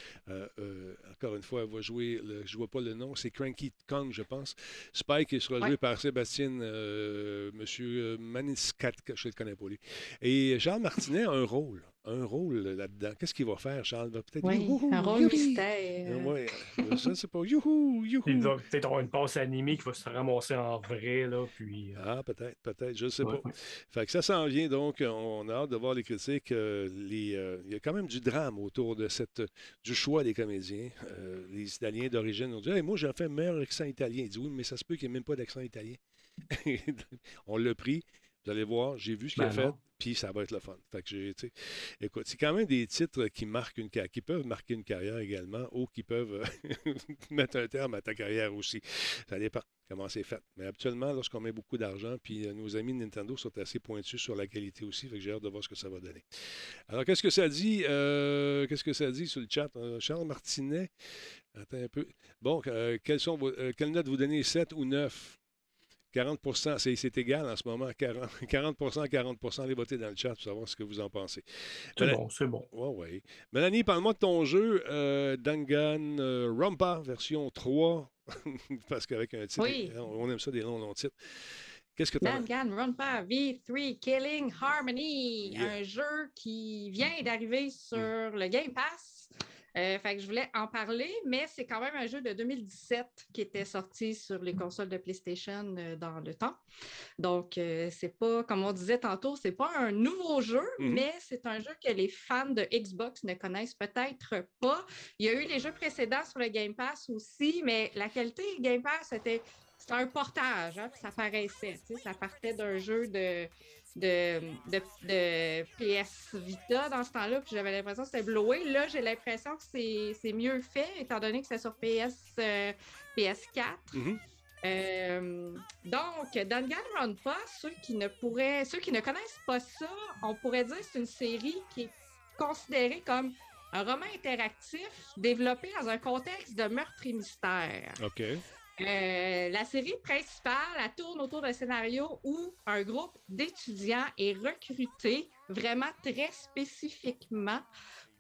encore une fois, va jouer, le, je vois pas le nom, c'est Cranky Kong, je pense. Spike qui sera joué Ouais. par Sébastien euh, Monsieur Maniscat, que je ne le connais pas lui. Et Charles Martinet a un rôle, un rôle là-dedans. Qu'est-ce qu'il va faire, Charles? Il va peut-être Oui, youhou, un rôle youhou. mystère. Euh, ouais, je ne sais pas. Youhou, youhou. Il va peut-être avoir une passe animée qui va se ramasser en vrai, là, puis... euh, Ah, peut-être, peut-être, je ne sais ouais, pas. ouais. Fait que ça s'en vient, donc on a hâte de voir les critiques. euh, les, euh, il y a quand même du drame autour de cette, du choix des comédiens. Euh, les Italiens d'origine ont dit Hey, Moi, j'ai fait un meilleur accent italien. Il dit Oui, mais ça se peut qu'il n'y ait même pas d'accent italien. [LAUGHS] on l'a pris. Vous allez voir, j'ai vu ce qu'il a Ben fait, puis ça va être le fun. Fait que j'ai, tu sais, écoute, c'est quand même des titres qui marquent une qui peuvent marquer une carrière également, ou qui peuvent euh, [LAUGHS] mettre un terme à ta carrière aussi. Ça dépend comment c'est fait. Mais habituellement, lorsqu'on met beaucoup d'argent, puis euh, nos amis de Nintendo sont assez pointus sur la qualité aussi, fait que j'ai hâte de voir ce que ça va donner. Alors, qu'est-ce que ça dit? euh, qu'est-ce que ça dit sur le chat? Euh, Charles Martinet, attends un peu. Bon, euh, quelles sont vos, quelle note vous donnez, 7 ou 9? 40 c'est, c'est égal en ce moment. 40, 40 40% Allez voter dans le chat pour savoir ce que vous en pensez. C'est bon, c'est bon. Ouais, ouais. Mélanie, parle-moi de ton jeu euh, Dangan euh, Rumpa, version 3. [LAUGHS] Parce qu'avec un titre, Oui. on aime ça, des longs, longs titres. Qu'est-ce que tu as? Danganronpa V3 Killing Harmony, Yeah. un jeu qui vient d'arriver sur le Game Pass. Euh, fait que je voulais en parler, mais c'est quand même un jeu de 2017 qui était sorti sur les consoles de PlayStation euh, dans le temps. Donc, euh, c'est pas, comme on disait tantôt, c'est pas un nouveau jeu, Mhm. mais c'est un jeu que les fans de Xbox ne connaissent peut-être pas. Il y a eu les jeux précédents sur le Game Pass aussi, mais la qualité Game Pass était c'était un portage, hein, puis ça paraissait. Ça partait d'un jeu de, de, de, de PS Vita dans ce temps-là, puis j'avais l'impression que c'était blowé. Là, j'ai l'impression que c'est mieux fait, étant donné que c'est sur PS, euh, PS4. Mhm. Euh, donc, Danganronpa, ceux qui ne pourraient, ceux qui ne connaissent pas ça, on pourrait dire que c'est une série qui est considérée comme un roman interactif développé dans un contexte de meurtre et mystère. OK. Euh, la série principale, elle tourne autour d'un scénario où un groupe d'étudiants est recruté vraiment très spécifiquement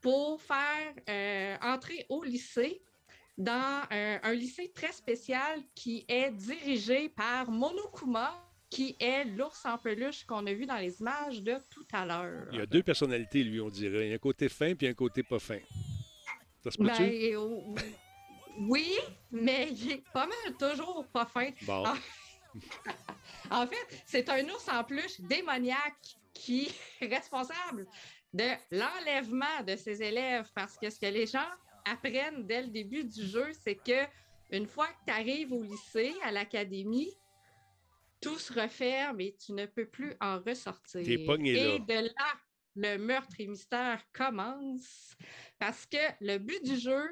pour faire euh, entrer au lycée dans un, un lycée très spécial qui est dirigé par Monokuma, qui est l'ours en peluche qu'on a vu dans les images de tout à l'heure. Il y a deux personnalités, lui, on dirait. Il y a un côté fin puis un côté pas fin. Ça se peut-tu? Ben, ou- oui, mais il est pas mal toujours pas. Bon. Ah. [LAUGHS] En fait, c'est un ours en plus démoniaque qui est responsable de l'enlèvement de ses élèves parce que ce que les gens apprennent dès le début du jeu, c'est que une fois que tu arrives au lycée, à l'académie, tout se referme et tu ne peux plus en ressortir. T'es pogné là. et de là, le meurtre et mystère commence parce que le but du jeu,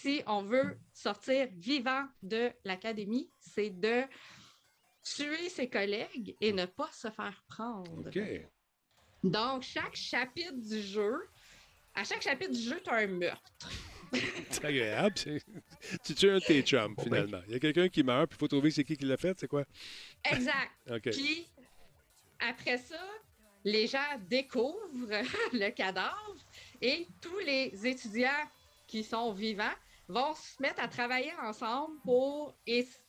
si on veut sortir vivant de l'académie, c'est de tuer ses collègues et ne pas se faire prendre. OK. Donc, chaque chapitre du jeu, à chaque chapitre du jeu, tu as un meurtre. [LAUGHS] C'est agréable. c'est- tu tues un de tes chums, finalement. Il y a quelqu'un qui meurt, puis il faut trouver c'est qui qui l'a fait, c'est quoi? Exact. [LAUGHS] OK. Puis, après ça, les gens découvrent [LAUGHS] le cadavre et tous les étudiants qui sont vivants vont se mettre à travailler ensemble pour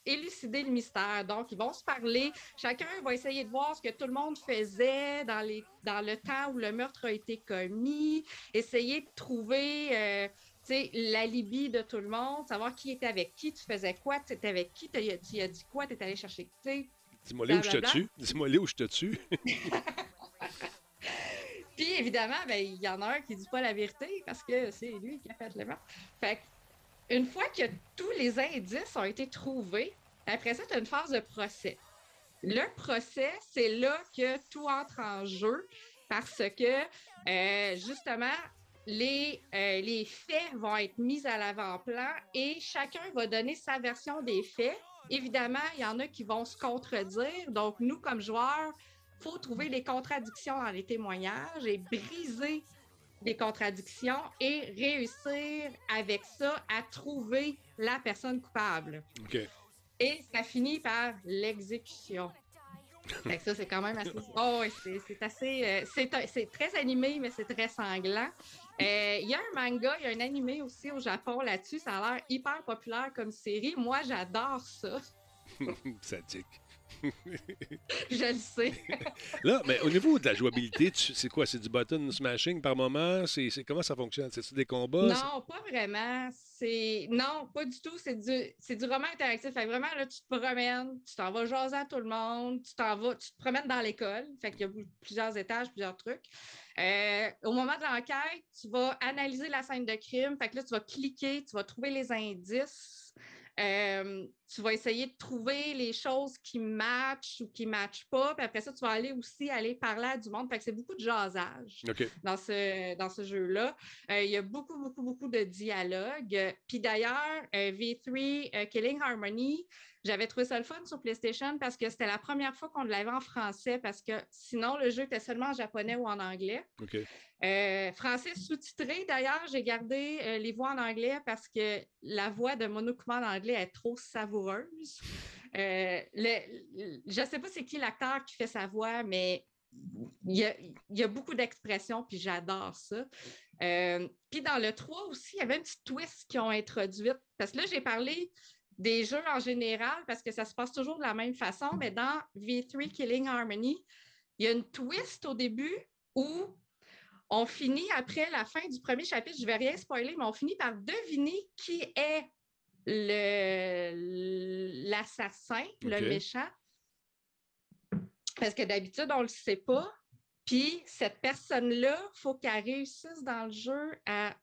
élucider le mystère. Donc, ils vont se parler. Chacun va essayer de voir ce que tout le monde faisait dans, les, dans le temps où le meurtre a été commis, essayer de trouver euh, l'alibi de tout le monde, savoir qui était avec qui, tu faisais quoi, tu étais avec qui, tu as, dit quoi, tu es allé chercher. Dis-moi là où je te tue. Dis-moi là où je te tue. [LAUGHS] Puis évidemment, ben, il y en a un qui dit pas la vérité parce que c'est lui qui a fait le meurtre. Fait que, une fois que tous les indices ont été trouvés, après ça, tu as une phase de procès. Le procès, c'est là que tout entre en jeu parce que euh, justement, les, euh, les faits vont être mis à l'avant-plan et chacun va donner sa version des faits. Évidemment, il y en a qui vont se contredire. Donc, nous, comme joueurs, faut trouver les contradictions dans les témoignages et briser les contradictions et réussir avec ça à trouver la personne coupable. OK. Et ça finit par l'exécution. Fait que ça, c'est quand même assez. [LAUGHS] Oh, c'est assez. euh, c'est très animé, mais c'est très sanglant. Euh, Il y a un manga, il y a un animé aussi au Japon là-dessus. Ça a l'air hyper populaire comme série. Moi, j'adore ça. [LAUGHS] Sadique. [LAUGHS] Je le sais. [LAUGHS] Là, mais au niveau de la jouabilité, c'est quoi? C'est du button smashing par moment? C'est comment ça fonctionne? C'est des combats? Non, pas vraiment. C'est non, pas du tout. C'est du c'est du roman interactif. Fait que vraiment là, tu te promènes, tu t'en vas jaser à tout le monde, tu t'en vas, tu te promènes dans l'école. Fait qu'il y a plusieurs étages, plusieurs trucs. Euh, au moment de l'enquête, tu vas analyser la scène de crime. Fait que là, tu vas cliquer, tu vas trouver les indices. Euh, tu vas essayer de trouver les choses qui matchent ou qui ne matchent pas. Puis après ça, tu vas aller aussi aller parler à du monde. Fait que c'est beaucoup de jasage dans ce, dans ce jeu-là. Euh, il y a beaucoup, beaucoup, beaucoup de dialogues. Puis d'ailleurs, euh, V3 euh, Killing Harmony, j'avais trouvé ça le fun sur PlayStation parce que c'était la première fois qu'on l'avait en français parce que sinon, le jeu était seulement en japonais ou en anglais. Euh, français sous-titré, d'ailleurs, j'ai gardé euh, les voix en anglais parce que la voix de Monokuma en anglais est trop savoureuse. Euh, le- le- je ne sais pas c'est qui l'acteur qui fait sa voix, mais il y a, il y a beaucoup d'expressions, puis j'adore ça. Euh, puis dans le 3 aussi, il y avait un petit twist qu'ils ont introduit. Parce que là, j'ai parlé des jeux en général parce que ça se passe toujours de la même façon, mais dans V3 Killing Harmony, il y a une twist au début où on finit après la fin du premier chapitre, je ne vais rien spoiler, mais on finit par deviner qui est le- l'assassin, OK. le méchant. Parce que d'habitude, on ne le sait pas. Puis cette personne-là, il faut qu'elle réussisse dans le jeu à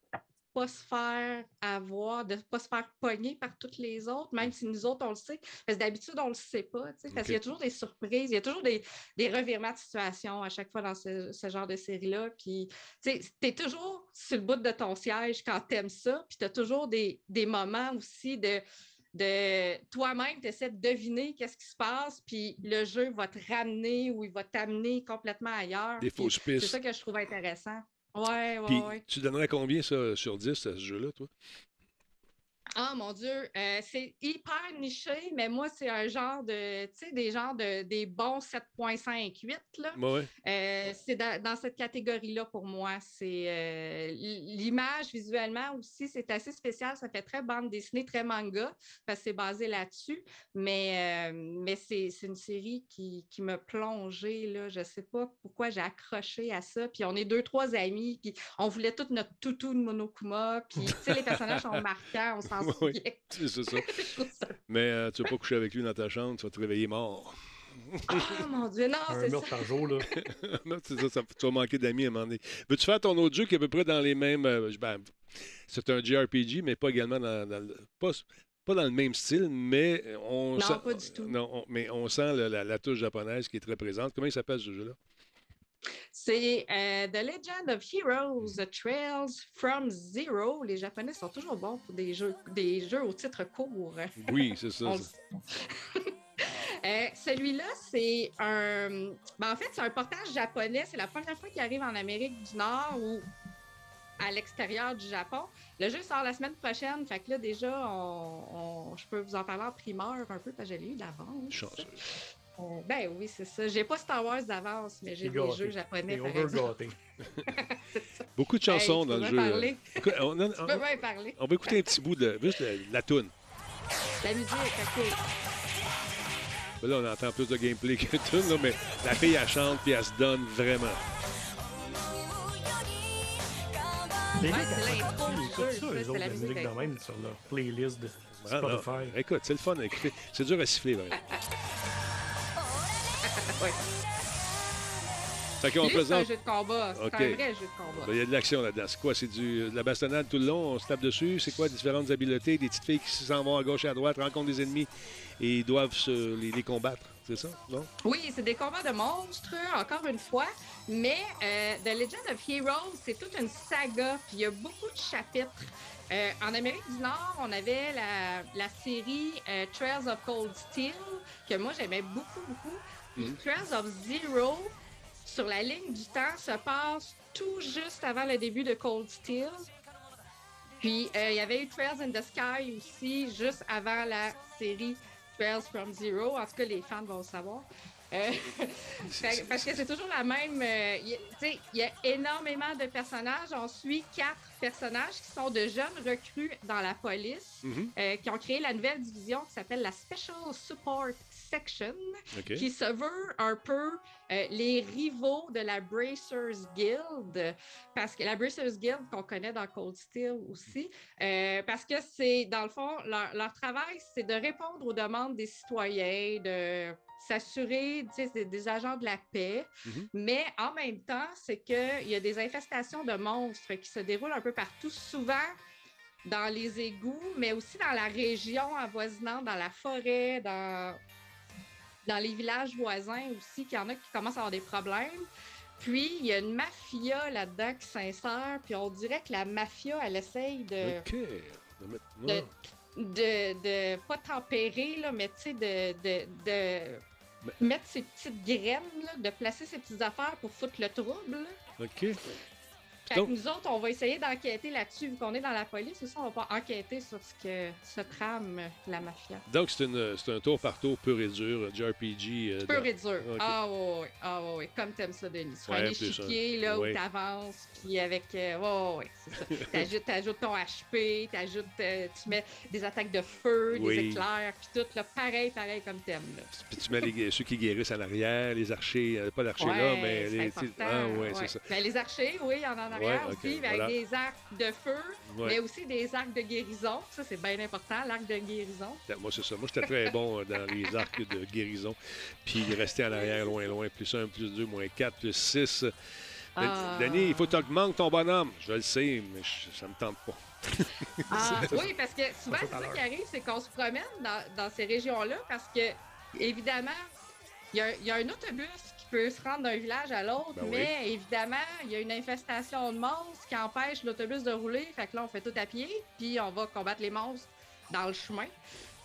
pas se faire avoir, de ne pas se faire pogner par toutes les autres, même si nous autres, on le sait. Parce que d'habitude, on ne le sait pas. tu sais, Parce qu'il y a toujours des surprises, il y a toujours des, des revirements de situation à chaque fois dans ce, ce genre de série-là. Puis, tu es toujours sur le bout de ton siège quand tu aimes ça. Puis, tu as toujours des, des moments aussi de, de toi-même, tu essaies de deviner qu'est-ce qui se passe. Puis, le jeu va te ramener ou il va t'amener complètement ailleurs. Des fausses C'est pistes. ça que je trouve intéressant. Ouais, ouais, Puis, ouais. tu donnerais combien ça sur 10 à ce jeu-là, toi? Ah mon Dieu, euh, c'est hyper niché, mais moi, c'est un genre de, tu sais, des genres de, des bons 7.58, là. Ouais. Euh, c'est dans, dans cette catégorie-là pour moi. C'est euh, l'image visuellement aussi, c'est assez spécial. Ça fait très bande dessinée, très manga, parce que c'est basé là-dessus. Mais, mais c'est une série qui, qui m'a plongée. Là. Je ne sais pas pourquoi j'ai accroché à ça. Puis on est deux, trois amis, puis on voulait tout notre toutou de Monokuma. Puis tu sais, les personnages sont [LAUGHS] marquants, on Oui. [LAUGHS] C'est [LAUGHS] ça. Mais euh, tu vas pas coucher avec lui dans ta chambre, tu vas te réveiller mort. Ah, mon Dieu, non, Un c'est meurtre ça. par jour, là. [LAUGHS] non, c'est ça, ça, tu vas manquer d'amis à un moment donné. Veux-tu faire ton autre jeu qui est à peu près dans les mêmes. euh, ben, c'est un JRPG, mais pas également dans, dans le. Pas, pas dans le même style, mais on Non, sent. pas du tout. Non, on- mais on sent le- la, la touche japonaise qui est très présente. Comment il s'appelle ce jeu-là? C'est euh, The Legend of Heroes, The Trails from Zero. Les Japonais sont toujours bons pour des jeux, des jeux au titre court. Oui, c'est [LAUGHS] ça. [LAUGHS] Euh, Celui-là, c'est un. ben, en fait, c'est un portage japonais. C'est la première fois qu'il arrive en Amérique du Nord ou à l'extérieur du Japon. Le jeu sort la semaine prochaine. Fait que là, déjà, on, on- je peux vous en parler en primeur un peu parce que je l'ai eu d'avance. Euh, ben oui, c'est ça. J'ai pas Star Wars d'avance, mais j'ai des gâté. jeux japonais. Par exemple. [LAUGHS] Beaucoup de chansons Hey, dans le jeu. bien parler. On, on- [LAUGHS] Tu peux bien parler. on va écouter un petit bout de. Juste de, la toune. La musique, ok. Ben Là, on entend plus de gameplay que tout, là, mais la fille, elle chante puis elle se donne vraiment. Les Ouais, c'est la la musique de même sur leur playlist de Ah. Spotify? Écoute, c'est le fun à écouter. C'est dur à siffler, vraiment. [LAUGHS] Ouais. Fait qu'on Lui, c'est un jeu de combat. C'est Ok. un vrai jeu de combat. Ben, Il y a de l'action là-dedans. C'est quoi? C'est du, de la bastonnade tout le long, on se tape dessus. C'est quoi? Différentes habiletés, des petites filles qui s'en vont à gauche et à droite, rencontrent des ennemis et ils doivent se, les, les combattre. C'est ça? Non? Oui, c'est des combats de monstres, encore une fois. Mais euh, The Legend of Heroes, c'est toute une saga, puis il y a beaucoup de chapitres. Euh, en Amérique du Nord, on avait la, la série euh, Trails of Cold Steel, que moi j'aimais beaucoup, beaucoup. Puis Mhm. Trails of Zero, sur la ligne du temps, se passe tout juste avant le début de Cold Steel. Puis euh, il y avait eu Trails in the Sky aussi, juste avant la série Trails from Zero. En tout cas, les fans vont le savoir. Euh, [LAUGHS] parce que c'est toujours la même. euh, sais, il y a énormément de personnages. On suit quatre personnages qui sont de jeunes recrues dans la police, Mhm. euh, qui ont créé la nouvelle division qui s'appelle la Special Support Section, qui se veut un peu euh, les rivaux de la Bracers Guild, parce que la Bracers Guild qu'on connaît dans Cold Steel aussi, euh, parce que c'est, dans le fond, leur, leur travail, c'est de répondre aux demandes des citoyens, de s'assurer, des agents de la paix, Mhm. mais en même temps, c'est qu'il y a des infestations de monstres qui se déroulent un peu partout, souvent dans les égouts, mais aussi dans la région avoisinante, dans la forêt, dans, dans les villages voisins aussi, qu'il y en a qui commencent à avoir des problèmes. Puis, il y a une mafia là-dedans qui s'insère, puis on dirait que la mafia, elle essaye de, OK. De mettre- de, de, de- pas tempérer, là, mais tu sais, de, de, de mettre ses petites graines, là, de placer ses petites affaires pour foutre le trouble. là. OK. Donc- nous autres, on va essayer d'enquêter là-dessus, vu qu'on est dans la police. Aussi, on va pas enquêter sur ce que se trame la mafia. Donc, c'est, une, c'est un tour par tour pur et dur, JRPG. euh, Pur dans- et dur. Ah ouais, ouais. ah ouais, ouais. comme t'aimes ça, Denis. Sur Ouais, un échiquier, là, Ouais. où t'avances, puis avec... euh, ouais, ouais, c'est ça. [LAUGHS] T'ajoutes, t'ajoutes ton HP, t'ajoutes... euh, tu mets des attaques de feu, Oui. des éclairs, puis tout, là, pareil, pareil comme t'aimes, là. Puis tu mets les- ceux qui guérissent en arrière, les archers, euh, pas l'archer là, mais c'est les. Ah, ouais, c'est ça. Ben, les archers, oui, il y en a arrière Ouais, ok, aussi, mais voilà. avec des arcs de feu, Ouais. mais aussi des arcs de guérison. Ça, c'est bien important, l'arc de guérison. Moi, c'est ça. Moi, j'étais très bon euh, dans les arcs de guérison. Puis rester en arrière, loin, loin. Plus 1, plus 2, moins 4, plus 6. Ah. Denis, il faut que tu augmentes ton bonhomme. Je le sais, mais je- ça me tente pas. [LAUGHS] Ah, oui, parce que souvent, c'est ça qui arrive, c'est qu'on se promène dans, dans ces régions-là parce que, évidemment, il y, a- il y a un autobus qui peut se rendre d'un village à l'autre, Ben oui. mais évidemment, il y a une infestation de monstres qui empêche l'autobus de rouler. Fait que là, on fait tout à pied, puis on va combattre les monstres dans le chemin.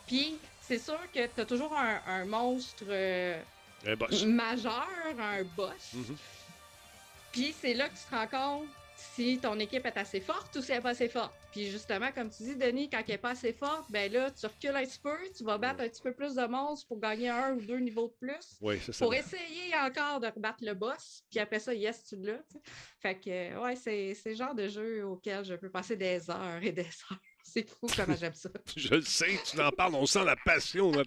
Puis, c'est sûr que tu as toujours un, un monstre euh, Un majeur, un boss. Mhm. Puis c'est là que tu te rends compte si ton équipe est assez forte ou si elle n'est pas assez forte. Puis justement, comme tu dis, Denis, quand elle n'est pas assez forte, ben là, tu recules un petit peu, tu vas battre un petit peu plus de monstres pour gagner un ou deux niveaux de plus. Oui, c'est ça. Pour essayer encore de rebattre le boss, puis après ça, yes, tu l'as. Fait que, ouais, c'est le genre de jeu auquel je peux passer des heures et des heures. C'est fou comment j'aime ça. [LAUGHS] Je le sais, tu en parles, on sent la passion. là.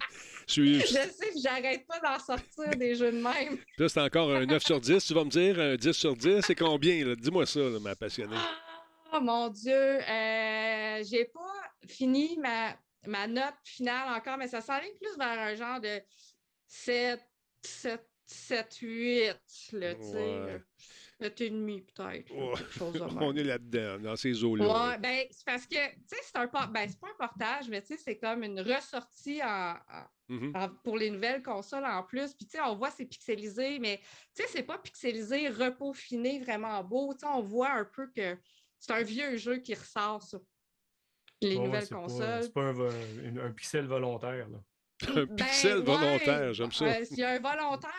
Je- Je sais, j'arrête pas d'en sortir des jeux de même. [LAUGHS] Là, c'est encore un 9 sur 10. Tu vas me dire un 10 sur 10, c'est combien? Dis-moi ça, là, ma passionnée. Oh mon Dieu, euh, j'ai pas fini ma, ma note finale encore, mais ça s'enligne plus vers un genre de 7, 7, 7, 8, là, tu sais. Ouais. 7 et demi, peut-être. [LAUGHS] On est là-dedans, dans ces eaux-là. Ouais, ben, c'est parce que, tu sais, c'est un por- ben, c'est pas un portage, mais tu sais, c'est comme une ressortie en- en, Mhm. en- pour les nouvelles consoles en plus. Puis, tu sais, on voit c'est pixelisé, mais tu sais, c'est pas pixelisé, repaufiné, vraiment beau. Tu sais, on voit un peu que c'est un vieux jeu qui ressort sur les Ouais, nouvelles consoles. C'est pas, un, un pixel volontaire. Là. Un Ben, pixel ouais, volontaire, j'aime ça. euh, Il y a un volontaire,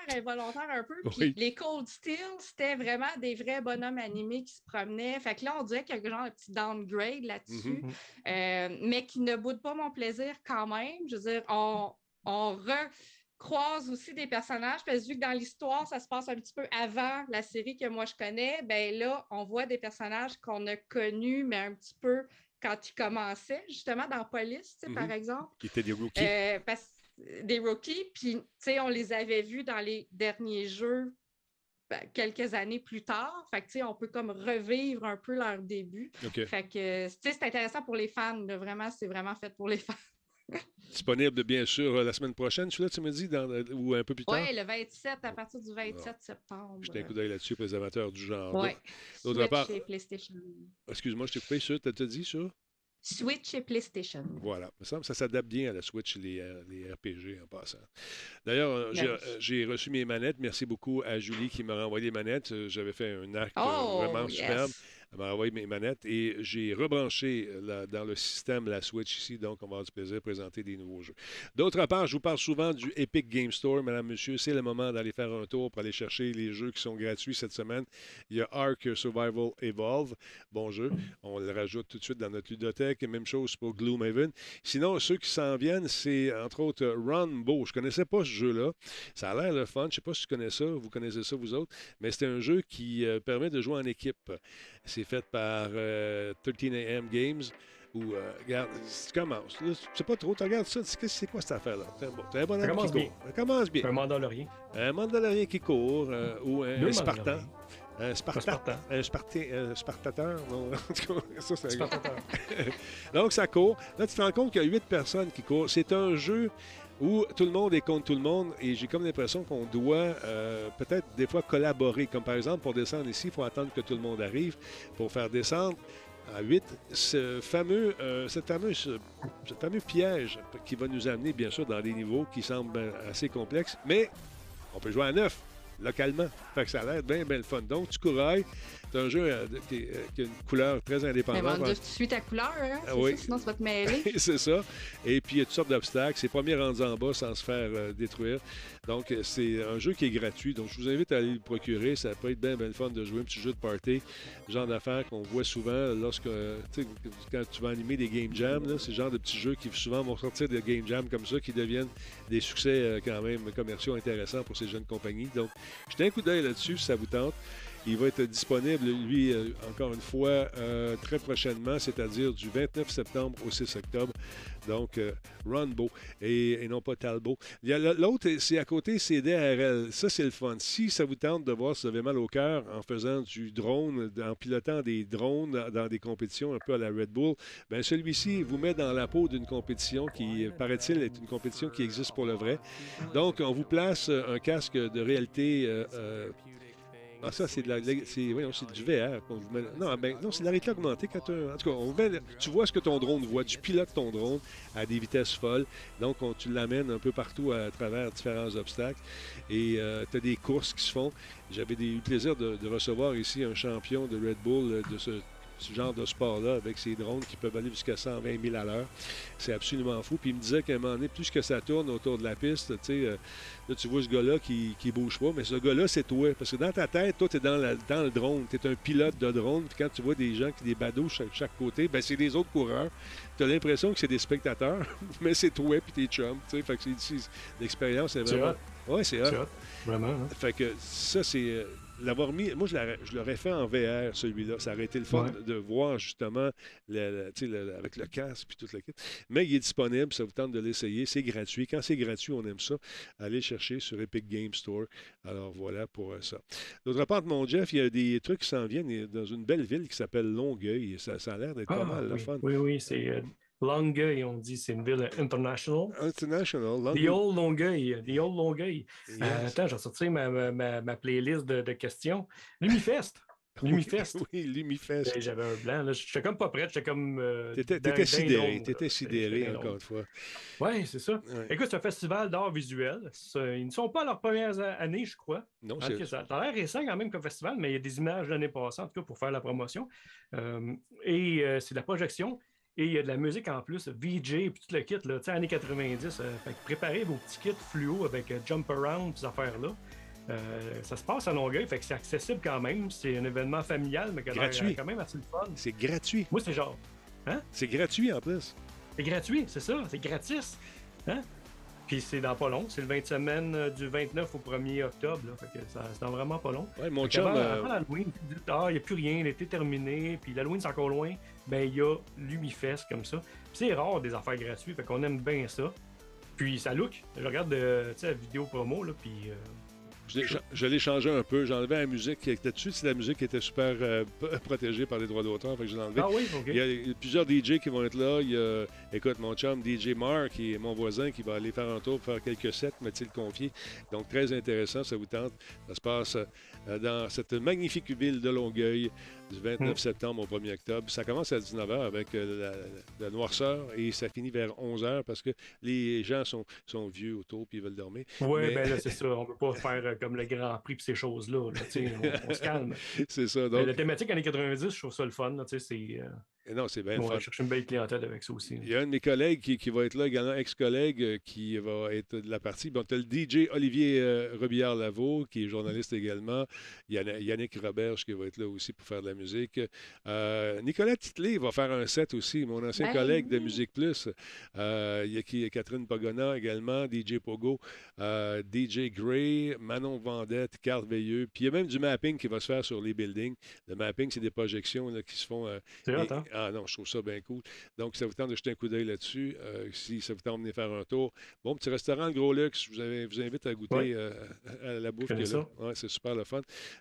un peu. Puis Oui. les Cold Steel, c'était vraiment des vrais bonhommes animés qui se promenaient. Fait que là, on dirait qu'il y a un genre de petit downgrade là-dessus, Mhm. euh, mais qui ne boude pas mon plaisir quand même. Je veux dire, on, on recroise aussi des personnages, parce que vu que dans l'histoire, ça se passe un petit peu avant la série que moi je connais, ben là, on voit des personnages qu'on a connus, mais un petit peu quand ils commençaient, justement, dans Police, tu sais, par Mhm. exemple. Qui était des rookies. Euh, parce- des rookies, puis tu sais, on les avait vus dans les derniers jeux ben, quelques années plus tard. Fait que tu sais, on peut comme revivre un peu leur début. OK. Fait que tu sais, c'est intéressant pour les fans. là. Vraiment, c'est vraiment fait pour les fans. [LAUGHS] Disponible, bien sûr, euh, la semaine prochaine, celui-là, tu me dis, dans- euh, ou un peu plus tard? Oui, le 27, à partir du 27 septembre. Jetez un coup d'œil là-dessus pour les amateurs du genre. D'autre part- et PlayStation. Excuse-moi, je t'ai coupé sur, t'as t'as dit ça? Switch et PlayStation. Voilà. Ça s'adapte bien à la Switch, les, euh, les RPG en passant. D'ailleurs, euh, j'ai euh, j'ai reçu mes manettes. Merci beaucoup à Julie qui m'a renvoyé les manettes. J'avais fait un acte Oh, vraiment yes. superbe. M'a envoyé mes manettes et j'ai rebranché dans le système la Switch ici, donc on va avoir du plaisir présenter des nouveaux jeux. D'autre part, je vous parle souvent du Epic Game Store, madame, monsieur. C'est le moment d'aller faire un tour pour aller chercher les jeux qui sont gratuits cette semaine. Il y a Ark Survival Evolve, bon jeu. On le rajoute tout de suite dans notre ludothèque. Même chose pour Gloomhaven. Sinon, ceux qui s'en viennent, c'est entre autres Runbow. Je ne connaissais pas ce jeu-là. Ça a l'air le fun. Je ne sais pas si tu connais ça, vous connaissez ça vous autres, mais c'est un jeu qui euh, permet de jouer en équipe. C'est fait par euh, 13AM Games. Où, euh, regarde, tu commences. Là, tu sais pas trop, tu regardes ça, tu c'est quoi cette affaire-là? C'est un bon, un bonhomme Ça commence qui bien. court. Ça commence bien. Un mandalorien. Un mandalorien qui court, euh, ou un, Spartan. Un Spartan. Spartan. Un Spartan. Un Spartateur. Non, [LAUGHS] en tout cas, ça, c'est un- Spartateur. [LAUGHS] donc, ça court. Là, tu te rends compte qu'il y a huit personnes qui courent. C'est un jeu où tout le monde est contre tout le monde et j'ai comme l'impression qu'on doit euh, peut-être des fois collaborer. Comme par exemple, pour descendre ici, il faut attendre que tout le monde arrive pour faire descendre à 8 ce fameux, euh, fameux piège qui va nous amener, bien sûr, dans des niveaux qui semblent assez complexes, mais on peut jouer à 9 localement. Fait que ça a l'air bien, bien le fun. Donc, tu courailles. C'est un jeu euh, qui, euh, qui a une couleur très Mais indépendante. Dieu, tu suis ta couleur, hein? Ah c'est oui. ça, sinon tu vas te mêler. [LAUGHS] c'est ça. Et puis, il y a toutes sortes d'obstacles. C'est pas mis rendu en bas sans se faire euh, détruire. Donc, euh, c'est un jeu qui est gratuit. Donc, je vous invite à aller le procurer. Ça peut être bien, bien fun de jouer un petit jeu de party. Genre d'affaires qu'on voit souvent lorsque, euh, quand tu vas animer des game jams. C'est le genre de petits jeux qui souvent vont sortir des game jams comme ça qui deviennent des succès euh, quand même commerciaux intéressants pour ces jeunes compagnies. Donc, jetez un coup d'œil là-dessus si ça vous tente. Il va être disponible, lui, euh, encore une fois, euh, très prochainement, c'est-à-dire du 29 septembre au 6 octobre. Donc, euh, Runbow et, non pas Talbot. L'autre, c'est à côté, c'est DRL. Ça, c'est le fun. Si ça vous tente de voir si vous avez mal au cœur en faisant du drone, en pilotant des drones dans- des compétitions un peu à la Red Bull, ben celui-ci vous met dans la peau d'une compétition qui, paraît-il, est une compétition qui existe pour le vrai. Donc, on vous place euh, un casque de réalité. Euh, euh, ah, ça, c'est de la, c'est, c'est du VR. non, ben, non, c'est de la réalité augmentée. Quand en tout cas, tu vois ce que ton drone voit. Tu pilotes ton drone à des vitesses folles. Donc, on- tu l'amènes un peu partout à, travers différents obstacles. Et tu as des courses qui se font. J'avais eu le plaisir de, de recevoir ici un champion de Red Bull euh, de ce, ce genre de sport-là avec ces drones qui peuvent aller jusqu'à 120 000 à l'heure. C'est absolument fou. Puis il me disait qu'à un moment donné, plus que ça tourne autour de la piste, tu sais, euh, là, tu vois ce gars-là qui, qui bouge pas, mais ce gars-là, c'est toi. Parce que dans ta tête, toi, tu es dans, la- dans le drone. Tu es un pilote de drone. Puis quand tu vois des gens qui des badauds chaque, chaque côté, ben c'est des autres coureurs. Tu as l'impression que c'est des spectateurs, [LAUGHS] mais c'est toi puis tes chums. tu sais. Fait que l'expérience est C'est vraiment. Ouais, c'est hot. hot, vraiment. hein. Fait que ça, c'est. L'avoir mis. Moi, je l'aurais- fait en VR, celui-là. Ça aurait été le fun Ouais. de voir justement le- le- le- avec le casque puis toute la kit. Mais il est disponible, ça vous tente de l'essayer. C'est gratuit. Quand c'est gratuit, on aime ça. Allez le chercher sur Epic Game Store. Alors voilà pour euh, ça. D'autre part, mon Jeff, il y a des trucs qui s'en viennent dans une belle ville qui s'appelle Longueuil. Ça, ça a l'air d'être pas Ah, mal le oui, fun. oui, oui, c'est euh, Longueuil, on dit, c'est une ville international. International. The Longueuil. Old Longueuil, The Old Longueuil. Yes. Euh, attends, j'ai sorti ma, ma, ma, playlist de, de questions. Lumifest. Lumifest. [LAUGHS] Oui, Lumifest. Ben, J'avais un blanc. J'étais comme pas prête. J'étais comme. euh, T'étais sidéré. T'étais là. sidéré, encore une fois. Oui, c'est ça. Ouais. Écoute, c'est un festival d'art visuel. Ils ne sont pas à leurs premières a- années, je crois. Non, c'est. ok, ça ça a l'air récent quand même comme festival, mais il y a des images de l'année passée, en tout cas, pour faire la promotion. Euh, et euh, c'est de la projection. Et il y a de la musique en plus, VJ, puis tout le kit, là, tu sais, années 90. euh, fait que préparez vos petits kits fluo avec euh, Jump Around, ces affaires-là. Euh, ça se passe à Longueuil, fait que c'est accessible quand même. C'est un événement familial, mais qui a l'air, quand même assez le fun. C'est gratuit. Moi, c'est genre, C'est gratuit en plus. c'est gratuit, c'est ça, c'est gratis. Hein? Puis c'est dans pas long, c'est le 20 semaines du 29 au 1er octobre, là, fait que ça, c'est dans vraiment pas long. Ouais, mon chum. qu'avant- euh, avant l'Halloween, tu te dis, ah, il n'y a plus rien, l'été est terminé, puis l'Halloween c'est encore loin, ben il y a l'Humifest comme ça. C'est rare des affaires gratuites, fait qu'on aime bien ça. Puis ça look, je regarde euh, tu sais, la vidéo promo, là, puis euh, Je l'ai- je l'ai changé un peu. J'ai enlevé la musique qui était dessus. C'est la musique qui était super euh, p- protégée par les droits d'auteur. Fait que je l'ai enlevé. ah oui, ok. Il y, a, il y a plusieurs DJ qui vont être là. Il y a, écoute, mon chum DJ Mark, qui est mon voisin, qui va aller faire un tour, faire quelques sets, m'a-t-il confié. Donc, très intéressant, ça vous tente. Ça se passe euh, dans cette magnifique ville de Longueuil du 29 Mm. septembre au 1er octobre. Ça commence à 19h avec euh, la, la noirceur et ça finit vers 11h parce que les gens sont, sont vieux autour puis ils veulent dormir. Ouais, mais- ben là, [LAUGHS] c'est ça. On peut pas faire euh, comme le Grand Prix pis ces choses-là. là, on, on se calme. [LAUGHS] C'est ça. Mais Donc, la thématique années 90, je trouve ça le fun. c'est, euh, non, c'est bien on va chercher une belle clientèle avec ça aussi. Il y a un de mes collègues qui, qui va être là également, ex-collègue, qui va être de la partie. Bon, tu as le DJ Olivier euh, Robillard-Lavaux, qui est journaliste également. Il y a Yannick Roberge qui va être là aussi pour faire de la musique. Euh, Nicolas Titley va faire un set aussi, mon ancien Ben collègue de. Musique Plus. Euh, il y a qui, Catherine Pagona également, DJ Pogo, euh, DJ Gray, Manon Vendette, Carl Veilleux. Puis il y a même du mapping qui va se faire sur les buildings. Le mapping, c'est des projections là, qui se font euh, C'est et- hein? Ah non, je trouve ça bien cool. Donc, ça vous tente de jeter un coup d'œil là-dessus. euh, si ça vous tente de venir faire un tour. Bon, petit restaurant, le Gros Luxe, je vous, avez- vous invite à goûter Ouais. euh, à la bouffe. Ouais, c'est super le fun.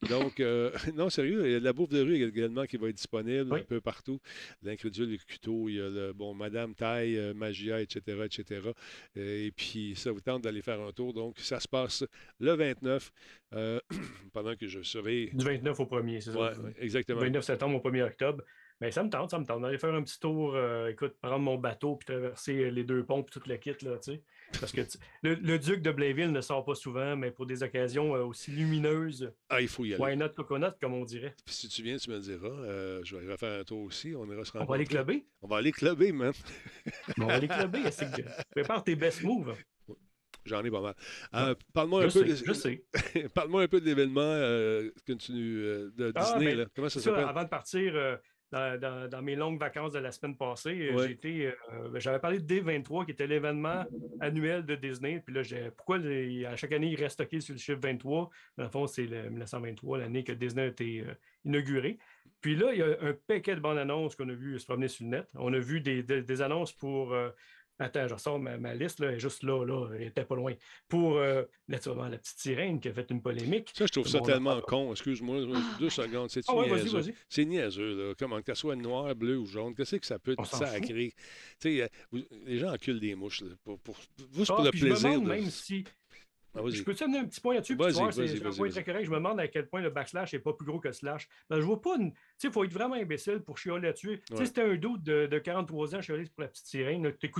Donc, euh, [LAUGHS] non, sérieux, il y a de la bouffe de rue également qui va être disponible Oui. un peu partout. L'incrédule, le cuteau, il y a le, bon, Madame Taille, euh, Magia, etc., etc. Et puis, ça vous tente d'aller faire un tour. Donc, ça se passe le 29, euh, [CLEARS THROAT] pendant que je serai... Du 29 au 1er, c'est ça? Ouais, exactement. 29 septembre au 1er octobre. Ben, ça me tente, ça me tente d'aller faire un petit tour, euh, écoute, prendre mon bateau puis traverser euh, les deux ponts puis toute la kit, là, tu sais. Parce que le, le duc de Blainville ne sort pas souvent, mais pour des occasions euh, aussi lumineuses, Ah, il faut y aller. why not coconut, comme on dirait? Puis si tu viens, tu me le diras. Euh, je vais aller faire un tour aussi. On ira se On va aller rencontrer. clubber? On va aller clubber, man. [LAUGHS] On va aller clubber. Prépare tes best moves. J'en ai pas mal. Euh, Parle-moi un, peu de- je sais. [LAUGHS] Parle-moi un peu de l'événement euh, que tu, euh, de Ah, Disney. ben, là. Comment ça Ça, s'appelle? avant de partir dans, dans- dans mes longues vacances de la semaine passée, euh, euh, j'avais parlé de D23 qui était l'événement annuel de Disney. Puis là, pourquoi les- à chaque année il reste stocké sur le chiffre 23 Dans le fond, c'est le 1923, l'année que Disney a été euh, inauguré. Puis là, il y a un paquet de bandes annonces qu'on a vu se promener sur le net. On a vu des, des- des annonces pour. euh, Attends, je ressors ma, ma liste, là, elle est juste là, là, elle était pas loin. Pour euh, naturellement, la petite sirène qui a fait une polémique. Ça, je trouve ça tellement con. Excuse-moi, deux secondes. C'est Ah ouais, niaiseux? C'est niaiseux, là. Comment que ça soit noir, bleu ou jaune, qu'est-ce que ça peut être sacré? Tu sais, euh, les gens enculent des mouches, là, pour, pour, juste Ah, pour le puis je me plaisir. demande de- même si Ah. Je peux-tu amener un petit point là-dessus? Vas-y, tu vas-y, vas-y, très correct. Je me demande à quel point le backslash n'est pas plus gros que le slash. Ben, je vois pas une. Tu sais, il faut être vraiment imbécile pour chialer là-dessus. Tu Ouais. sais, c'était un doute de, de 43 ans chialer pour la petite sirène. Tu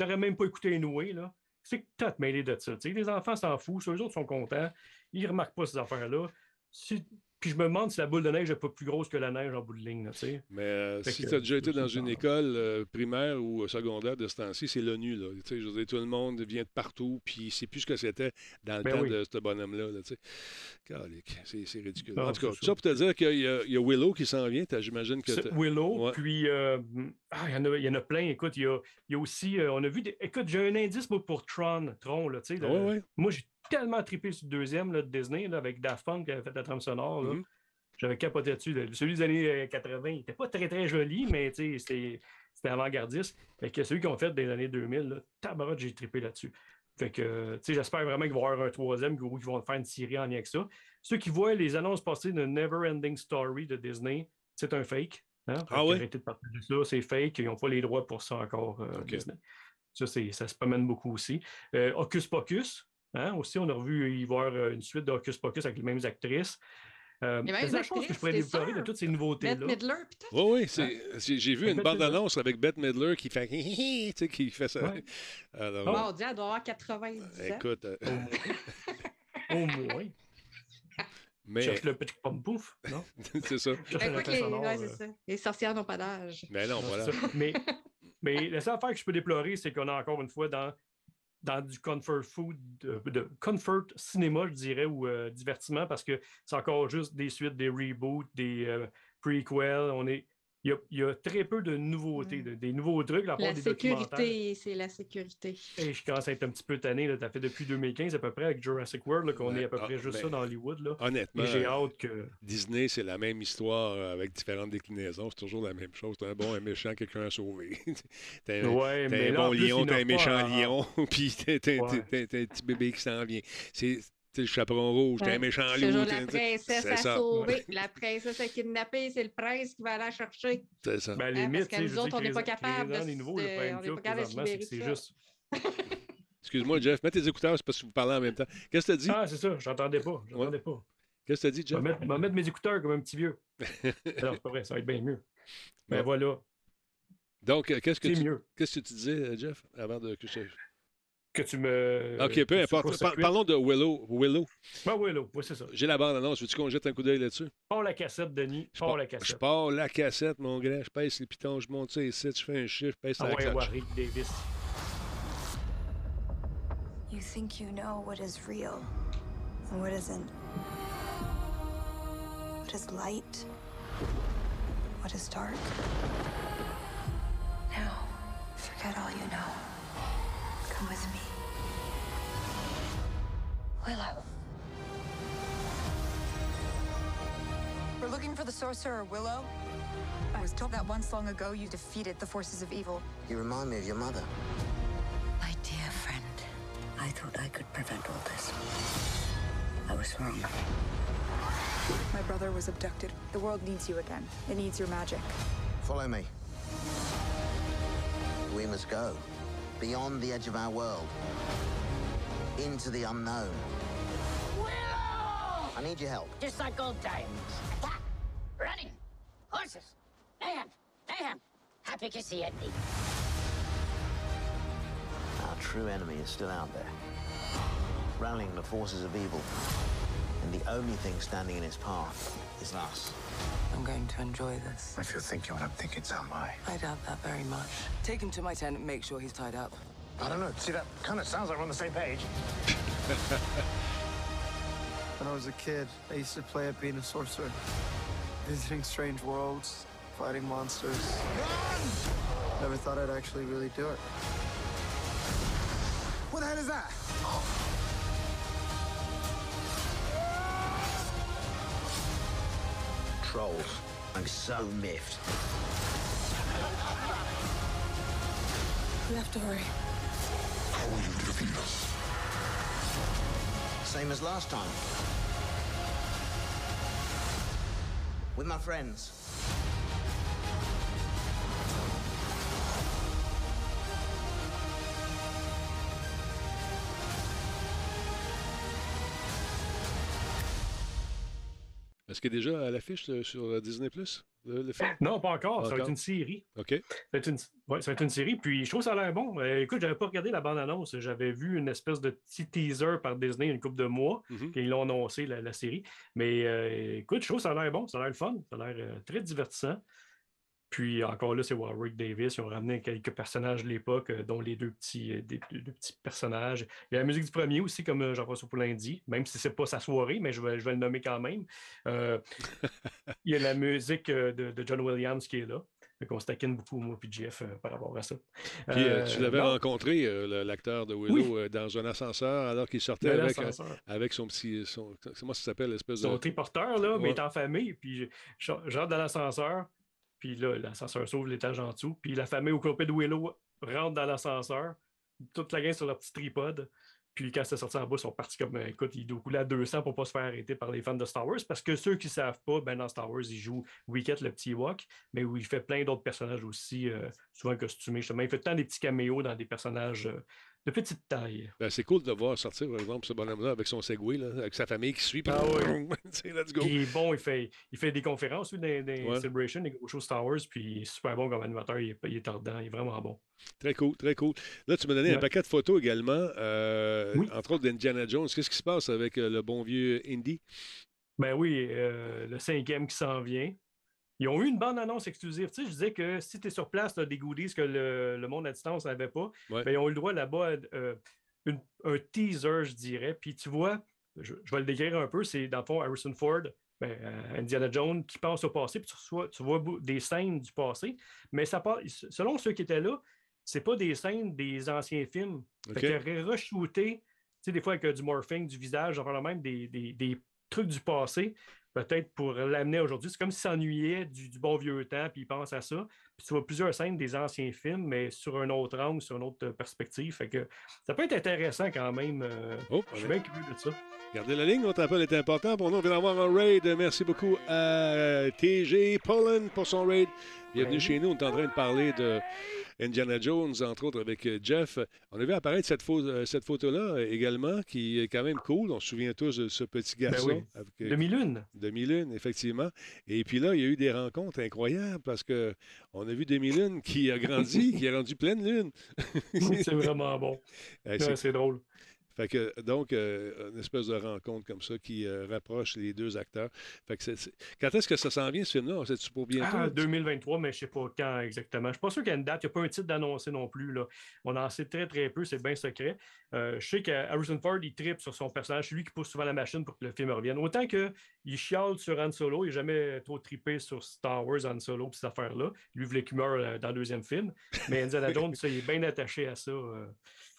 n'aurais même pas écouté Inoué, là. C'est que t'as te mêlé de ça. Tu sais, les enfants s'en foutent, eux autres sont contents. Ils remarquent pas ces affaires-là. Si- Puis je me demande si la boule de neige n'est pas plus grosse que la neige en bout de ligne. là. Mais euh, si tu as déjà été dans une pas. école euh, primaire ou secondaire de ce temps-ci, c'est l'ONU. Là. Je veux dire, tout le monde vient de partout, puis c'est plus ce que c'était dans le Ben temps oui. de ce bonhomme-là. Là, c'est c'est ridicule. Non, en tout cas, ça pour te dire qu'il y, a- il y a Willow qui s'en vient. T'as- J'imagine que. T'as- Willow, Ouais. puis euh, ah, il y, en a- il y en a plein. Écoute, il y a, il y a aussi, on a vu, des- écoute, j'ai un indice pour Tron, Tron, là, tu sais. le- Ouais, ouais. Moi, j'ai tellement trippé sur le deuxième là, de Disney là, avec Daft Punk qui avait fait la trame sonore. là. Mhm. J'avais capoté dessus. Celui des années euh, 80, il n'était pas très très joli, mais c'était avant-gardiste. Fait que celui qu'ils ont fait des années 2000, là, tabarouette, j'ai trippé là-dessus. Fait que, euh, j'espère vraiment qu'il va y avoir un troisième qu'ils vont faire une série en lien avec ça. Ceux qui voient les annonces passer de Never Ending Story de Disney, c'est un fake. Hein? Ah ouais? Arrêtez de partager ça, c'est fake. Ils n'ont pas les droits pour ça encore, euh. Disney. Ça, ça se promène beaucoup aussi. Euh, Hocus Pocus, hein, aussi, on a revu y voir euh, une suite de Hocus Pocus avec les mêmes actrices. Euh, Les la chose que je pourrais t'es déplorer de toutes ces Bette nouveautés-là. Midler, tout? Oui, oui, c'est- j'ai vu une bande-annonce avec Bette Midler qui fait tu sais, qui fait ça. Ouais. [LAUGHS] Alors, Oh. Mon Dieu, elle doit avoir 90 ans. écoute, euh, [LAUGHS] Au moins. mais Cherche le petit pomme pouf, non? [LAUGHS] c'est ça. Cherche Ben, les, sonore, ouais, euh, c'est ça. Les sorcières n'ont pas d'âge. Mais non, voilà. c'est. Mais, mais la seule affaire que je peux déplorer, c'est qu'on est encore une fois dans, dans du comfort food, de, comfort cinéma, je dirais, ou euh, divertissement, parce que c'est encore juste des suites, des reboots, des euh, prequels. On est, il, y a, il y a très peu de nouveautés, Mm. de- des nouveaux trucs, à part La des documentaires. sécurité, c'est la sécurité. Et je commence à être un petit peu tanné. Tu as fait depuis 2015 à peu près avec Jurassic World, qu'on Ouais, est à peu ah, près juste ben, ça dans Hollywood. Là. Honnêtement, j'ai hâte que. Disney, c'est la même histoire euh, avec différentes déclinaisons. C'est toujours la même chose. T'as un bon, un méchant, quelqu'un à sauver. [LAUGHS] t'as un, Ouais, t'as mais un bon plus, lion, t'as un méchant à- lion, [LAUGHS] puis t'as t'as- Ouais. t'as- t'as un petit bébé qui s'en vient. C'est le chaperon rouge, t'as un méchant C'est loup. toujours la princesse à sauver. La princesse à kidnapper, c'est le prince qui va la chercher. C'est ça. Ben, Hein, limite, parce que tu nous autres, dire, on n'est pas capable de c'est juste. [LAUGHS] Excuse-moi, Jeff, mets tes écouteurs, c'est parce que vous parlez en même temps. Qu'est-ce que t'as dit? Ah, c'est ça, j'entendais pas. J'entendais pas. Qu'est-ce que t'as dit, Je vais Jeff? je vais mettre mes écouteurs comme un petit vieux. [LAUGHS] non, c'est pas vrai, ça va être bien mieux. Mais Bon. voilà, Donc, euh, qu'est-ce que tu, qu'est-ce que tu disais, euh, Jeff, avant de que je... Que tu me. OK, peu importe. Par- parlons de Willow. Willow. Ben là, oui, c'est ça. J'ai la bande-annonce. Veux-tu qu'on jette un coup d'œil là-dessus? Pars la cassette, Denis. Je Pars pars- la Je cassette. pars la cassette, mon grand. Je pèse les pitons, je monte ça ici, je fais un chiffre, je pèse Ah la ouais, ouais, Rick Davis. You think you know what is real and what isn't. What is light? What is dark? Now, forget all you know. Come with me. Willow. We're looking for the sorcerer Willow. I was told that once long ago you defeated the forces of evil. You remind me of your mother. My dear friend, I thought I could prevent all this. I was wrong. My brother was abducted. The world needs you again. It needs your magic. Follow me. We must go beyond the edge of our world, into the unknown. Willow! I need your help. Just like old times. Attack! Running! Horses! Mayhem! Mayhem! Happy to see it. Our true enemy is still out there, rallying the forces of evil. And the only thing standing in its path is us. I'm going to enjoy this. If you're thinking what I'm thinking, so am I. I doubt that very much. Take him to my tent and make sure he's tied up. I don't know. See, that kind of sounds like we're on the same page. [LAUGHS] When I was a kid, I used to play at being a sorcerer, visiting strange worlds, fighting monsters. Never thought I'd actually really do it. What the hell is that? I'm so miffed. We have to hurry. How will you defeat us? Same as last time. With my friends. Est-ce qu'il est déjà à l'affiche euh, sur euh, Disney Plus, le, le film? Non, pas encore. Pas Ça va être une série. OK. Ça va être une, ouais, ça va être une série. Puis je trouve que ça a l'air bon. Euh, écoute, j'avais pas regardé la bande-annonce. J'avais vu une espèce de petit teaser par Disney une couple de mois. Puis ils l'ont annoncé, la, la série. Mais euh, écoute, je trouve que ça a l'air bon. Ça a l'air fun. Ça a l'air euh, très divertissant. Puis encore là, c'est Warwick Davis. Ils ont ramené quelques personnages de l'époque, euh, dont les deux petits, euh, des- deux- petits personnages. Il y a la musique du premier aussi, comme euh, Jean-François Poulain dit, même si c'est pas sa soirée, mais je vais, je vais le nommer quand même. Euh, [LAUGHS] il y a la musique de, de John Williams qui est là. Fait qu'on se taquine beaucoup, moi puis Jeff, euh, par rapport à ça. Puis euh, tu l'avais rencontré, l'acteur de Willow, dans un ascenseur alors qu'il sortait avec, son petit. Son, comment ça s'appelle, l'espèce de. Son triporteur, là, mais il est en famille. Puis je, je rentre dans l'ascenseur. Puis là, l'ascenseur s'ouvre l'étage en dessous. Puis la famille au complet de Willow rentre dans l'ascenseur. Toute la gang sur leur petit tripode. Puis quand c'est sorti en bas, ils sont partis comme, écoute, ils doivent couler à 200 pour pas se faire arrêter par les fans de Star Wars. Parce que ceux qui savent pas, ben dans Star Wars, il joue Wicket, le petit Ewok, mais où il fait plein d'autres personnages aussi, euh, souvent costumés. Justement, il fait tant des petits caméos dans des personnages euh, de petite taille. Ben, c'est cool de voir sortir, par exemple, ce bonhomme-là avec son Segway, là, avec sa famille qui suit. Ah [LAUGHS] oui. let's go. Puis il est bon, il fait, il fait des conférences, lui, dans, dans Ouais. Celebration, des gros shows Star Wars, puis il est super bon comme animateur, il est, il est dedans, il est vraiment bon. Très cool, très cool. Là, tu m'as donné un paquet de photos également, euh, entre autres d'Indiana Jones. Qu'est-ce qui se passe avec euh, le bon vieux Indy? Ben oui, euh, le cinquième qui s'en vient. Ils ont eu une bande-annonce exclusive. Tu sais, je disais que si tu es sur place, tu as des goodies que le, le monde à distance n'avait pas. Ouais. Ben, ils ont eu le droit là-bas à euh, une- un teaser, je dirais. Puis tu vois, je, je vais le décrire un peu, c'est dans le fond Harrison Ford, ben, euh, Indiana Jones qui pense au passé, puis tu, reçois- tu vois des scènes du passé. Mais ça part, selon ceux qui étaient là, c'est pas des scènes des anciens films. OK. Fait qu'ils auraient re-shooté, tu sais, des fois avec euh, du morphing, du visage, enfin même des, des- des trucs du passé, peut-être pour l'amener aujourd'hui. C'est comme s'il s'ennuyait du, bon vieux temps, puis il pense à ça. Puis tu vois plusieurs scènes des anciens films, mais sur un autre angle, sur une autre euh, perspective. Fait que ça peut être intéressant quand même. euh, je suis bien curieux de ça. Gardez la ligne, notre appel est important pour nous. On vient d'avoir un raid. Merci beaucoup à TG Poland pour son raid. Bienvenue chez nous. On est en train de parler de Indiana Jones, entre autres avec euh, Jeff. On a vu apparaître cette, pho- euh, cette photo-là euh, également, qui est quand même cool. On se souvient tous de ce petit garçon. Ben oui. avec, euh, Demi-lune. Demi-lune, effectivement. Et puis là, il y a eu des rencontres incroyables parce que on a vu Demi-lune qui a grandi, qui a rendu pleine lune. [LAUGHS] c'est vraiment bon. Ouais, c'est- c'est drôle. Fait que, donc, euh, une espèce de rencontre comme ça qui euh, rapproche les deux acteurs. Fait que c'est- c'est- Quand est-ce que ça s'en vient, ce film-là? C'est-tu pour bientôt? Ah, 2023, mais je ne sais pas quand exactement. Je ne suis pas sûr qu'il y a une date. Il n'y a pas un titre d'annoncer non plus. Là. On en sait très, très peu. C'est bien secret. Euh, je sais qu'Harrison Ford, il tripe sur son personnage. C'est lui qui pousse souvent la machine pour que le film revienne. Autant qu'il chiale sur Han Solo. Il n'a jamais trop trippé sur Star Wars, Han Solo, et ces affaires-là. Lui voulait qu'il meure dans le deuxième film. Mais Indiana [LAUGHS] Jones, ça, il est bien attaché à ça.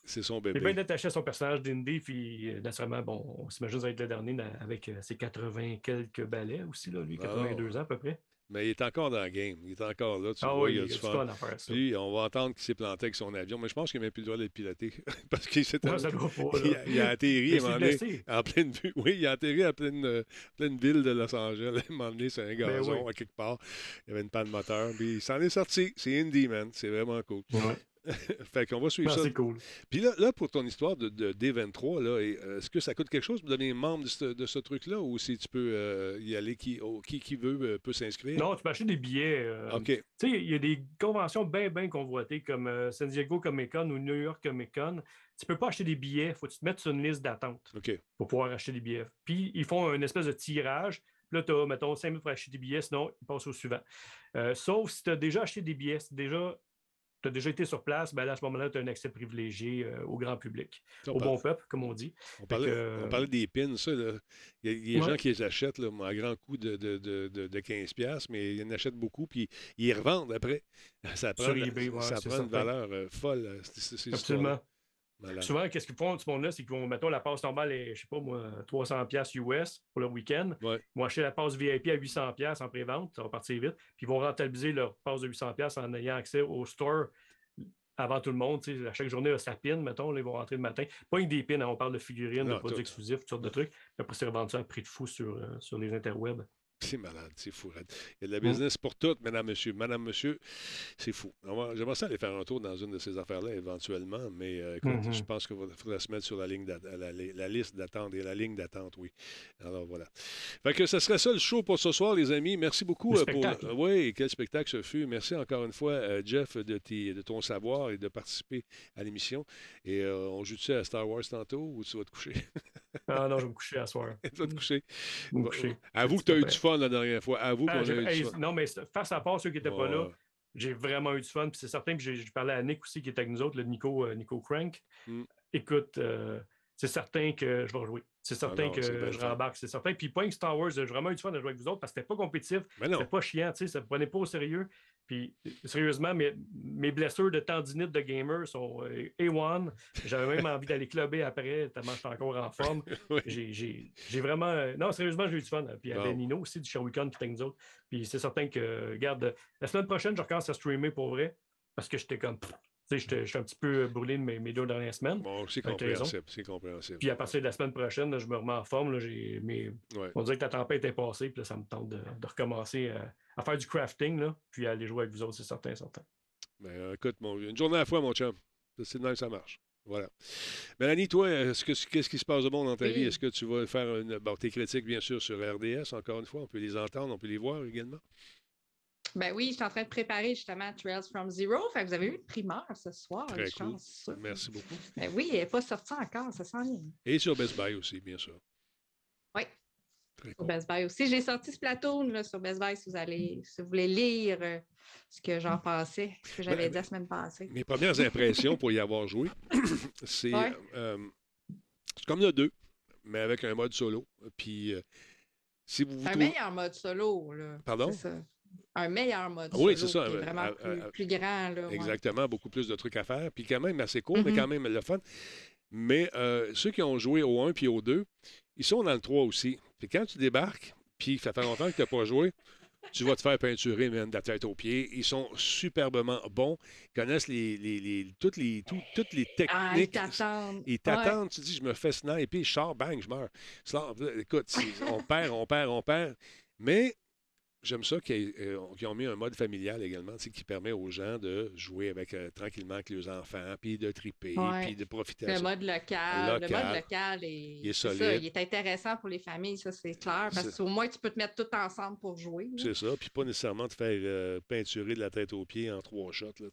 C'est son Il est bébé. bien attaché à son personnage d'Indy, puis euh, naturellement, bon, on s'imagine que ça va être le dernier dans- avec euh, ses 80 quelques balais aussi, là, lui, Ah. 82 ans à peu près. Mais il est encore dans le game. Il est encore là. Tu Ah le vois, oui, il a il du fun. à faire, ça. Puis, on va entendre qu'il s'est planté avec son avion. Mais je pense qu'il n'a même plus le droit d'être piloté. [LAUGHS] Parce qu'il s'est Ouais, il, il a atterri à en pleine vue. Oui, il a atterri en pleine, euh, pleine ville de Los Angeles. À un moment donné, c'est un gazon Ben oui. à quelque part. Il y avait une panne moteur. Puis il s'en est sorti. C'est Indy, man. C'est vraiment cool. [LAUGHS] fait qu'on va suivre Ah, ça. c'est cool. Puis là, là, pour ton histoire de, de D23, là, et, euh, est-ce que ça coûte quelque chose pour devenir membre de ce, de ce truc-là ou si tu peux euh, y aller, qui, oh, qui, qui veut euh, peut s'inscrire? Non, tu peux acheter des billets. euh, OK. Tu sais, il y a des conventions bien, bien convoitées comme San Diego Comic Con ou New York Comic Con. Tu peux pas acheter des billets, il faut que tu te mettes sur une liste d'attente pour pouvoir acheter des billets. Puis, ils font une espèce de tirage. Puis là, tu as, mettons, 5 minutes pour acheter des billets, sinon, ils passent au suivant. Sauf si tu as déjà acheté des billets, si déjà tu as déjà été sur place, ben là, à ce moment-là, tu as un accès privilégié euh, au grand public, on au parle- bon peuple, comme on dit. On parlait, que, euh, on parlait des pins, ça. Là. Il y a, il y a des gens qui les achètent là, à grand coût de, de, de, de, de 15$, mais ils en achètent beaucoup, puis ils les revendent après. [LAUGHS] Ça prend, eBay, ouais, ça prend une certain. valeur euh, folle. Absolument. Souvent, qu'est-ce qu'ils font, ce monde-là, c'est qu'ils vont, mettons, la passe normale est, je sais pas moi, 300$ piastres US pour le week-end. Ouais. Ils vont acheter la passe VIP à 800$ piastres en pré-vente, ça va partir vite. Puis ils vont rentabiliser leur passe de 800$ piastres en ayant accès au store avant tout le monde. À chaque journée, sa pin, mettons, là, ils vont rentrer le matin. Pas une des pins, hein, on parle de figurines, Non, de produits exclusifs, toutes sortes de trucs. Puis après, c'est revendu à un prix de fou sur, euh, sur les interwebs. C'est malade, c'est fou. Il y a de la business pour tout, madame, monsieur. Madame, monsieur, c'est fou. J'aimerais ça aller faire un tour dans une de ces affaires-là éventuellement, mais euh, écoute, Mhm. je pense qu'il faudrait se mettre sur la, ligne la, liste d'attente et la ligne d'attente, oui. Alors voilà. Fait que ce serait ça le show pour ce soir, les amis. Merci beaucoup euh, pour. spectacle. oui, quel spectacle ce fut. Merci encore une fois, euh, Jeff, de, tes- de ton savoir et de participer à l'émission. Et on joue-tu à Star Wars tantôt ou tu vas te coucher? [LAUGHS] Ah non, je vais me coucher à soir. [LAUGHS] tu vas te coucher. Je vais me coucher. Avoue que tu as eu du fun la dernière fois. Avoue Ah, qu'on a eu du fun. non, mais face à part ceux qui n'étaient pas là, j'ai vraiment eu du fun. Puis c'est certain, puis j'ai parlé à Nick aussi qui était avec nous autres, le Nico, euh, Nico Crank. Mm. Écoute, euh, c'est certain que je vais rejouer. C'est certain Ah non, que je rembarque, c'est certain. Puis point que Star Wars, j'ai vraiment eu du fun de jouer avec vous autres parce que c'était pas compétitif, c'était pas chiant, tu sais, ça ne prenait pas au sérieux. Puis, sérieusement, mes, mes blessures de tendinite de gamer sont euh, A1. J'avais même envie d'aller clubber après, tellement je suis encore en forme. [LAUGHS] J'ai- vraiment. euh, Non, sérieusement, j'ai eu du fun. Puis il y avait. Nino aussi du show Weekend, puis nous autres. Puis c'est certain que, regarde, la semaine prochaine, je recommence à streamer pour vrai. Parce que j'étais comme. Tu sais, j'étais j'étais un petit peu brûlé de mes, mes deux dernières semaines. Bon, c'est compréhensible. C'est compréhensible. Puis à partir de la semaine prochaine, là, je me remets en forme. Là, j'ai mes... Ouais. On dirait que la tempête est passée, puis là, ça me tente de, de recommencer à, à faire du crafting, là, puis à aller jouer avec vous autres, c'est certain, certain. Ben, euh, écoute, mon, une journée à la fois, mon chum. C'est de même que ça marche. Voilà. Mélanie, toi, est-ce que, qu'est-ce qui se passe de bon dans ta Oui. vie? Est-ce que tu vas faire une, bon, tes critiques, bien sûr, sur RDS, encore une fois? On peut les entendre, on peut les voir également. Ben oui, je suis en train de préparer justement Trails from Zero. Fait que vous avez eu une primeur ce soir. Très cool. chance. Merci beaucoup. Ben oui, elle n'est pas sortie encore, ça sent bien. Et sur Best Buy aussi, bien sûr. Oui. Très Sur Best Buy aussi. J'ai sorti ce plateau là, sur Best Buy si vous allez, si vous voulez lire euh, ce que j'en pensais, ce que j'avais Ben, dit la semaine passée. Mes premières impressions pour y avoir joué, [COUGHS] c'est Ouais. euh, comme le 2, mais avec un mode solo. Puis, euh, si vous vous Un trouvez- meilleur mode solo, là. Pardon? C'est ça. Un meilleur mode Oui, solo. c'est ça. qui est euh, vraiment à- plus, à- plus grand, là. ouais. Exactement, beaucoup plus de trucs à faire. Puis quand même assez court, mais Mhm. quand même le fun. Mais euh, ceux qui ont joué au 1 puis au 2, ils sont dans le 3 aussi. Puis quand tu débarques, puis ça fait longtemps que tu n'as pas joué, tu vas te faire peinturer, man, de la tête aux pieds. Ils sont superbement bons. Ils connaissent les, les- les- toutes, les, tout- toutes les Ah, ils techniques. t'attendent. Ils t'attendent, tu dis, je me fais sniper, je sors, bang, je meurs. Écoute, on perd, on perd, on perd. Mais j'aime ça qu'ils euh, qu'ils ont mis un mode familial également, tu sais, qui permet aux gens de jouer avec euh, tranquillement avec les enfants, puis de triper, Ouais. puis de profiter. Le mode local. Le mode local est, Il est c'est ça, solide. il est intéressant pour les familles, ça c'est clair. Parce qu'au moins tu peux te mettre tout ensemble pour jouer. C'est ça, puis pas nécessairement te faire euh, peinturer de la tête aux pieds en trois shots, là,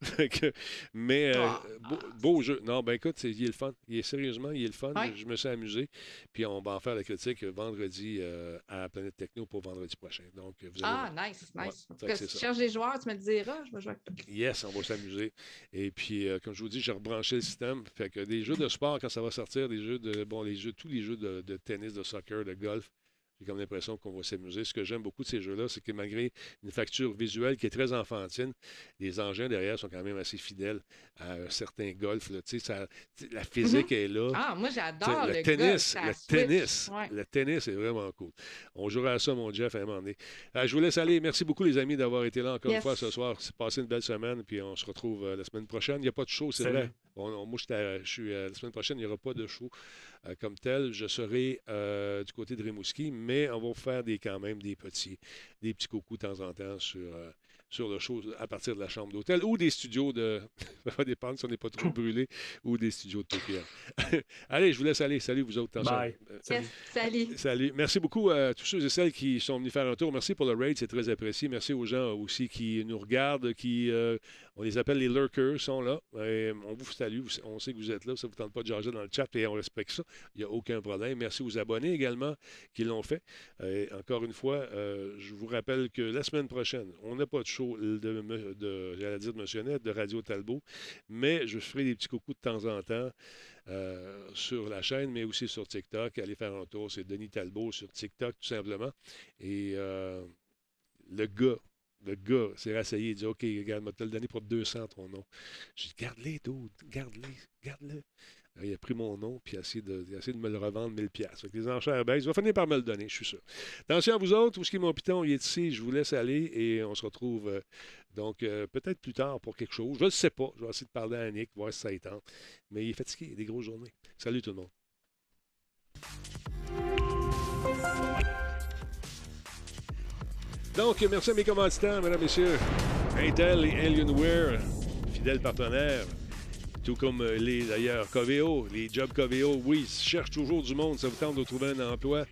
[LAUGHS] mais euh, Ah. beau, beau jeu. Non, ben écoute, il est le fun. Il est sérieusement, il est le fun. Ouais. Je me suis amusé. Puis on va en faire la critique vendredi à Planète Techno pour vendredi prochain. Donc, vous allez Ah, voir. nice, Ouais, nice. En tout cas, si tu cherches des joueurs, tu me le diras, je vais jouer avec toi. Yes, on va s'amuser. Et puis, euh, comme je vous dis, j'ai rebranché le système. Fait que des jeux de sport, quand ça va sortir, des jeux de. Bon, les jeux, tous les jeux de, de tennis, de soccer, de golf, j'ai comme l'impression qu'on va s'amuser. Ce que j'aime beaucoup de ces jeux-là, c'est que malgré une facture visuelle qui est très enfantine, les engins derrière sont quand même assez fidèles à un certain golf. là. Ça- la physique est là. Ah, moi j'adore le, tennis, le switch. tennis, Ouais. le tennis est vraiment cool. On jouera à ça, mon Jeff, à un moment donné. Euh, je vous laisse aller. Merci beaucoup, les amis, d'avoir été là encore une fois ce soir. C'est passé une belle semaine, puis on se retrouve euh, la semaine prochaine. Il n'y a pas de show, c'est Salut. vrai? On- moi, à- je suis euh, la semaine prochaine, il n'y aura pas de show euh, comme tel. Je serai euh, du côté de Rimouski, mais on va faire des, quand même des petits, des petits coucous de temps en temps sur, euh, sur le show à partir de la chambre d'hôtel ou des studios de. [LAUGHS] ça va dépendre si on n'est pas trop [LAUGHS] brûlé ou des studios de TPM. [LAUGHS] Allez, je vous laisse aller. Salut, vous autres. Bye. Euh, salut. Salut. Merci beaucoup à tous ceux et celles qui sont venus faire un tour. Merci pour le raid, c'est très apprécié. Merci aux gens aussi qui nous regardent, qui euh, on les appelle les lurkers, sont là. Et on vous salue, on sait que vous êtes là, ça ne vous tente pas de jaser dans le chat et on respecte ça. Il n'y a aucun problème. Merci aux abonnés également qui l'ont fait. Et encore une fois, euh, je vous rappelle que la semaine prochaine, on n'a pas de show de, j'allais dire de Monsieur Net, de Radio Talbot, mais je ferai des petits coucous de temps en temps euh, sur la chaîne, mais aussi sur TikTok. Allez faire un tour, c'est Denis Talbot sur TikTok, tout simplement. Et euh, le gars, le gars s'est rassayé, il dit OK, regarde, vais te le donner pour 200 ton nom? J'ai dit Garde-les, dude, garde-les, garde-le. Il a pris mon nom puis a essayé de, de me le revendre 1000 pièces. Les enchères baissent. Il va finir par me le donner, je suis sûr. Attention à vous autres, où qu'il est mon piton? Il est ici, je vous laisse aller et on se retrouve euh, donc euh, peut-être plus tard pour quelque chose. Je ne sais pas. Je vais essayer de parler à Annick, voir si ça y tente. Mais il est fatigué, il a des grosses journées. Salut tout le monde. Donc, merci à mes commanditaires, mesdames, messieurs. Intel et Alienware, fidèles partenaires. Tout comme euh, les, d'ailleurs, Coveo, les jobs Coveo, oui, cherche toujours du monde, ça vous tente de trouver un emploi.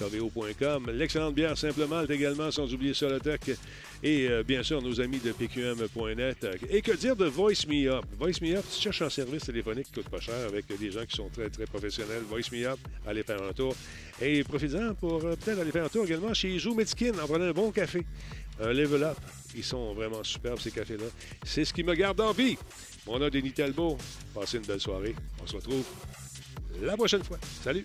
Coveo.com. L'excellente bière Simplement également, sans oublier Solotech. Et euh, bien sûr, nos amis de PQM.net. Et que dire de Voice Me Up? Voice Me Up, tu cherches un service téléphonique qui coûte pas cher avec des gens qui sont très, très professionnels, Voice Me Up, allez faire un tour. Et profitez-en pour euh, peut-être aller faire un tour également chez Zoo Medskin en prenant un bon café. Un level up. Ils sont vraiment superbes, ces cafés-là. C'est ce qui me garde en vie. Mon nom est Denis Talbot. Passez une belle soirée. On se retrouve la prochaine fois. Salut!